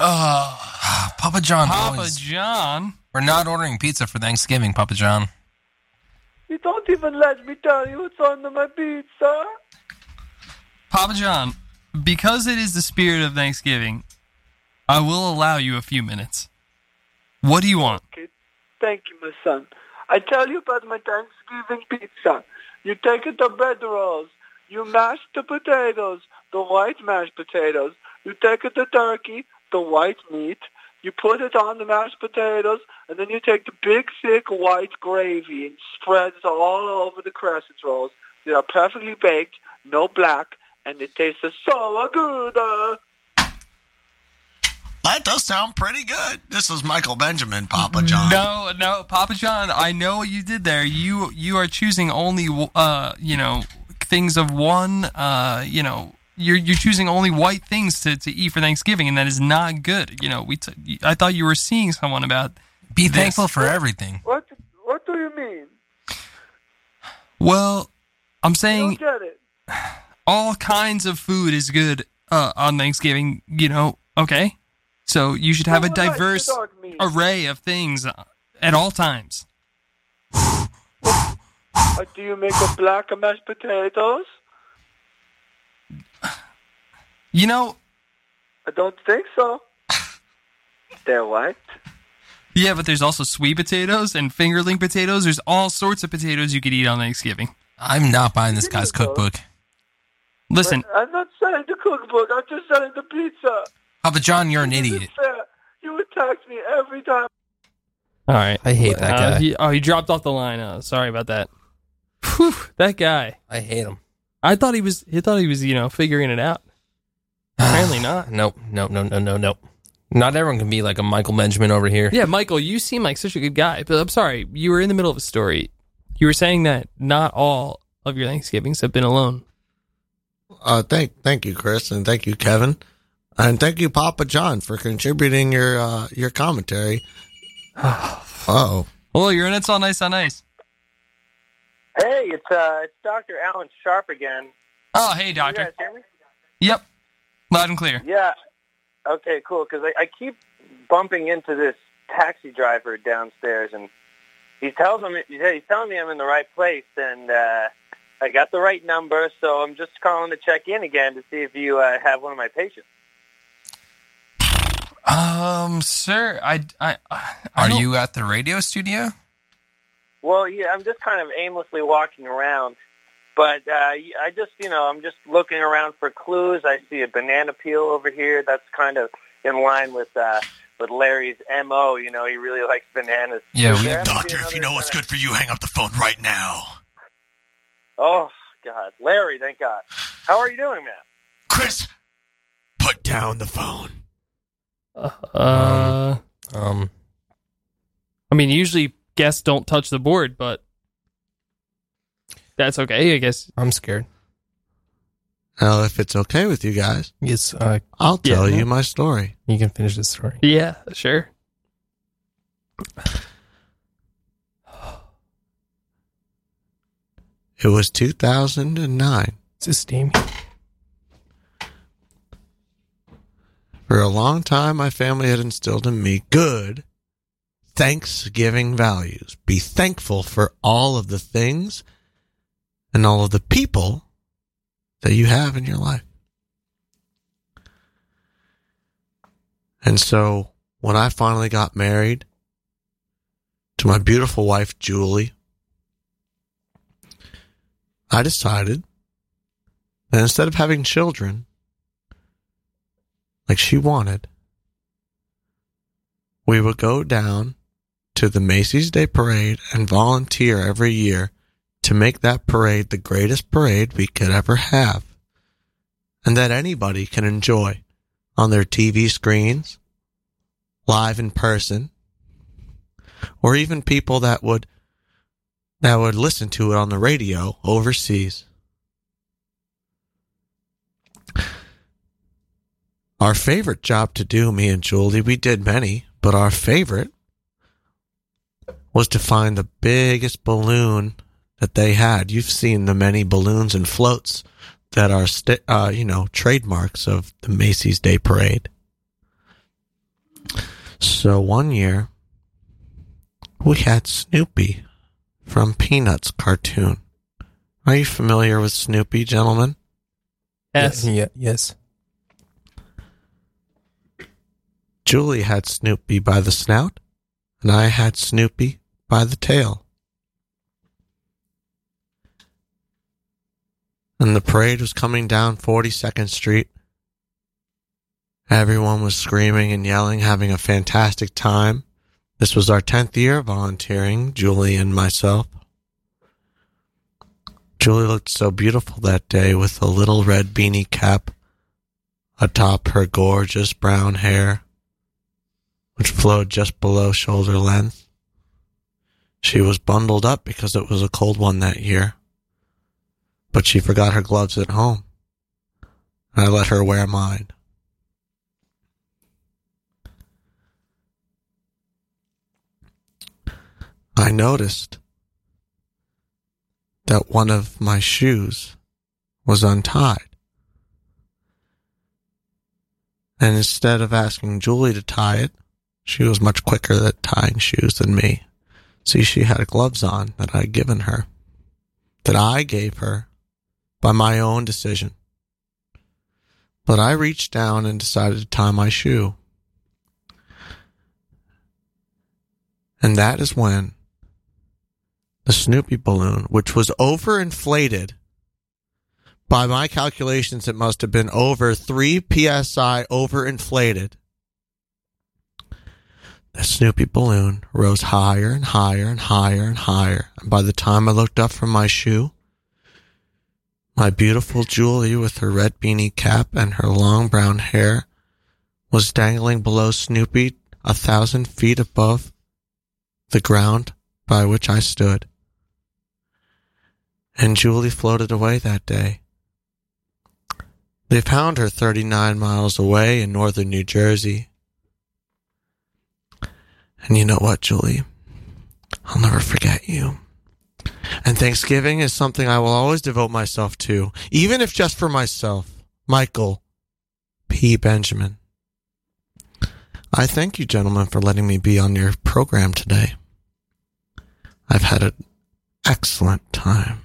[SPEAKER 2] Oh, Papa John.
[SPEAKER 1] Papa
[SPEAKER 2] always-
[SPEAKER 1] John.
[SPEAKER 2] We're not ordering pizza for Thanksgiving, Papa John.
[SPEAKER 10] You don't even let me tell you what's on my pizza.
[SPEAKER 1] Papa John, because it is the spirit of Thanksgiving, I will allow you a few minutes. What do you want?
[SPEAKER 10] Okay, thank you, my son. I tell you about my Thanksgiving pizza. You take it the bread rolls. You mash the potatoes, the white mashed potatoes. You take it the turkey, the white meat. You put it on the mashed potatoes, and then you take the big, thick white gravy and spread it all over the crescent rolls. They are perfectly baked, no black, and it tastes so good.
[SPEAKER 4] That does sound pretty good. This is Michael Benjamin, Papa John.
[SPEAKER 1] No, no, Papa John. I know what you did there. You you are choosing only uh you know things of one uh you know you're you're choosing only white things to, to eat for Thanksgiving, and that is not good. You know we t- I thought you were seeing someone about
[SPEAKER 2] Be
[SPEAKER 1] this.
[SPEAKER 2] thankful for everything.
[SPEAKER 10] what? What do you mean?
[SPEAKER 1] Well, I'm saying
[SPEAKER 10] get it.
[SPEAKER 1] all kinds of food is good uh, on Thanksgiving. You know, okay. So you should have a
[SPEAKER 10] What does
[SPEAKER 1] diverse
[SPEAKER 10] the dog mean?
[SPEAKER 1] array of things uh, at all times.
[SPEAKER 10] Do you make a black mashed potatoes?
[SPEAKER 1] You know,
[SPEAKER 10] I don't think so. They're white.
[SPEAKER 1] Yeah, but there's also sweet potatoes and fingerling potatoes. There's all sorts of potatoes you could eat on Thanksgiving.
[SPEAKER 2] I'm not buying this guy's cookbook.
[SPEAKER 1] Listen,
[SPEAKER 10] But I'm not selling the cookbook. I'm just selling the pizza.
[SPEAKER 2] Papa John, you're an idiot.
[SPEAKER 10] fair. You attack me every time.
[SPEAKER 1] all right.
[SPEAKER 2] I hate that
[SPEAKER 1] Uh,
[SPEAKER 2] guy.
[SPEAKER 1] he, oh, he dropped off the line. Uh, sorry about that. Whew, that guy.
[SPEAKER 2] I hate him.
[SPEAKER 1] I thought he was. He thought he was. You know, figuring it out. Apparently not.
[SPEAKER 2] Nope, nope, no, no, no, no. Not everyone can be like a Michael Benjamin over here.
[SPEAKER 1] Yeah, Michael, you seem like such a good guy, but I'm sorry, you were in the middle of a story. You were saying that not all of your Thanksgivings have been alone.
[SPEAKER 4] Uh, thank, thank you, Chris, and thank you, Kevin, and thank you, Papa John, for contributing your uh, your commentary. oh,
[SPEAKER 1] Oh, you're in It's All Nice on Ice.
[SPEAKER 10] Hey, it's uh, it's Dr. Alan Sharp again.
[SPEAKER 1] Oh, hey,
[SPEAKER 10] You
[SPEAKER 1] doctor.
[SPEAKER 10] guys hear me?
[SPEAKER 1] Yep. Loud and clear.
[SPEAKER 10] Yeah. Okay, cool. Because I, I keep bumping into this taxi driver downstairs, and he tells me he's telling me I'm in the right place, and uh, I got the right number. So I'm just calling to check in again to see if you uh, have one of my patients.
[SPEAKER 1] Um, sir, I, I, I
[SPEAKER 2] Are you at the radio studio?
[SPEAKER 10] Well, yeah, I'm just kind of aimlessly walking around, but uh, I just, you know, I'm just looking around for clues. I see a banana peel over here. That's kind of in line with uh, with Larry's mo. You know, he really likes bananas.
[SPEAKER 2] Yeah,
[SPEAKER 10] Is
[SPEAKER 2] we-
[SPEAKER 10] there happen to be
[SPEAKER 4] doctor, if you
[SPEAKER 10] another
[SPEAKER 4] know what's good for you, hang up the phone right now.
[SPEAKER 10] Oh God, Larry, thank God. How are you doing, man?
[SPEAKER 4] Chris, put down the phone.
[SPEAKER 1] Uh,
[SPEAKER 2] Um,
[SPEAKER 1] I mean, usually guests don't touch the board, but that's okay, I guess.
[SPEAKER 2] I'm scared.
[SPEAKER 4] Now, if it's okay with you guys,
[SPEAKER 2] Yes, uh,
[SPEAKER 4] I'll
[SPEAKER 1] Yeah,
[SPEAKER 4] tell
[SPEAKER 1] no.
[SPEAKER 4] you my story.
[SPEAKER 2] you can finish this story.
[SPEAKER 1] Yeah, sure.
[SPEAKER 4] It was 2009.
[SPEAKER 2] Is this steamy?
[SPEAKER 4] For a long time, my family had instilled in me good Thanksgiving values. Be thankful for all of the things and all of the people that you have in your life. And so when I finally got married to my beautiful wife, Julie, I decided that instead of having children, like she wanted, we would go down to the Macy's Day Parade and volunteer every year to make that parade the greatest parade we could ever have and that anybody can enjoy on their TV screens, live in person, or even people that would that would listen to it on the radio overseas. Our favorite job to do, me and Julie, we did many, but our favorite was to find the biggest balloon that they had. You've seen the many balloons and floats that are, st- uh, you know, trademarks of the Macy's Day Parade. So one year, we had Snoopy from Peanuts cartoon. Are you familiar with Snoopy, gentlemen?
[SPEAKER 1] Yes.
[SPEAKER 2] Yeah, yes.
[SPEAKER 4] Julie had Snoopy by the snout, and I had Snoopy by the tail. And the parade was coming down 42nd Street. Everyone was screaming and yelling, having a fantastic time. This was our 10th year volunteering, Julie and myself. Julie looked so beautiful that day with a little red beanie cap atop her gorgeous brown hair, which flowed just below shoulder length. She was bundled up because it was a cold one that year, but she forgot her gloves at home. I let her wear mine. I noticed that one of my shoes was untied. And instead of asking Julie to tie it, she was much quicker at tying shoes than me. See, she had gloves on that I'd given her, that I gave her by my own decision. But I reached down and decided to tie my shoe. And that is when the Snoopy balloon, which was overinflated. By my calculations, it must have been over 3 psi overinflated. The Snoopy balloon rose higher and higher and higher and higher. And by the time I looked up from my shoe, my beautiful Julie, with her red beanie cap and her long brown hair, was dangling below Snoopy a thousand feet above the ground by which I stood and Julie floated away that day. They found her 39 miles away in northern New Jersey. And you know what, Julie? I'll never forget you. And Thanksgiving is something I will always devote myself to, even if just for myself. Michael P. Benjamin. I thank you, gentlemen, for letting me be on your program today. I've had an excellent time.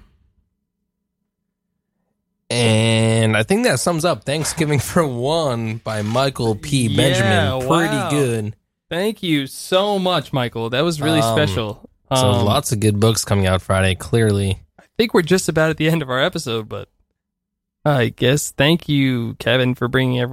[SPEAKER 2] And I think that sums up Thanksgiving for One by Michael P. Benjamin.
[SPEAKER 1] Yeah,
[SPEAKER 2] Pretty
[SPEAKER 1] wow.
[SPEAKER 2] good.
[SPEAKER 1] Thank you so much, Michael. That was really
[SPEAKER 2] Um,
[SPEAKER 1] special.
[SPEAKER 2] So
[SPEAKER 1] Um,
[SPEAKER 2] lots of good books coming out Friday, clearly.
[SPEAKER 1] I think we're just about at the end of our episode, but I guess thank you, Kevin, for bringing everyone.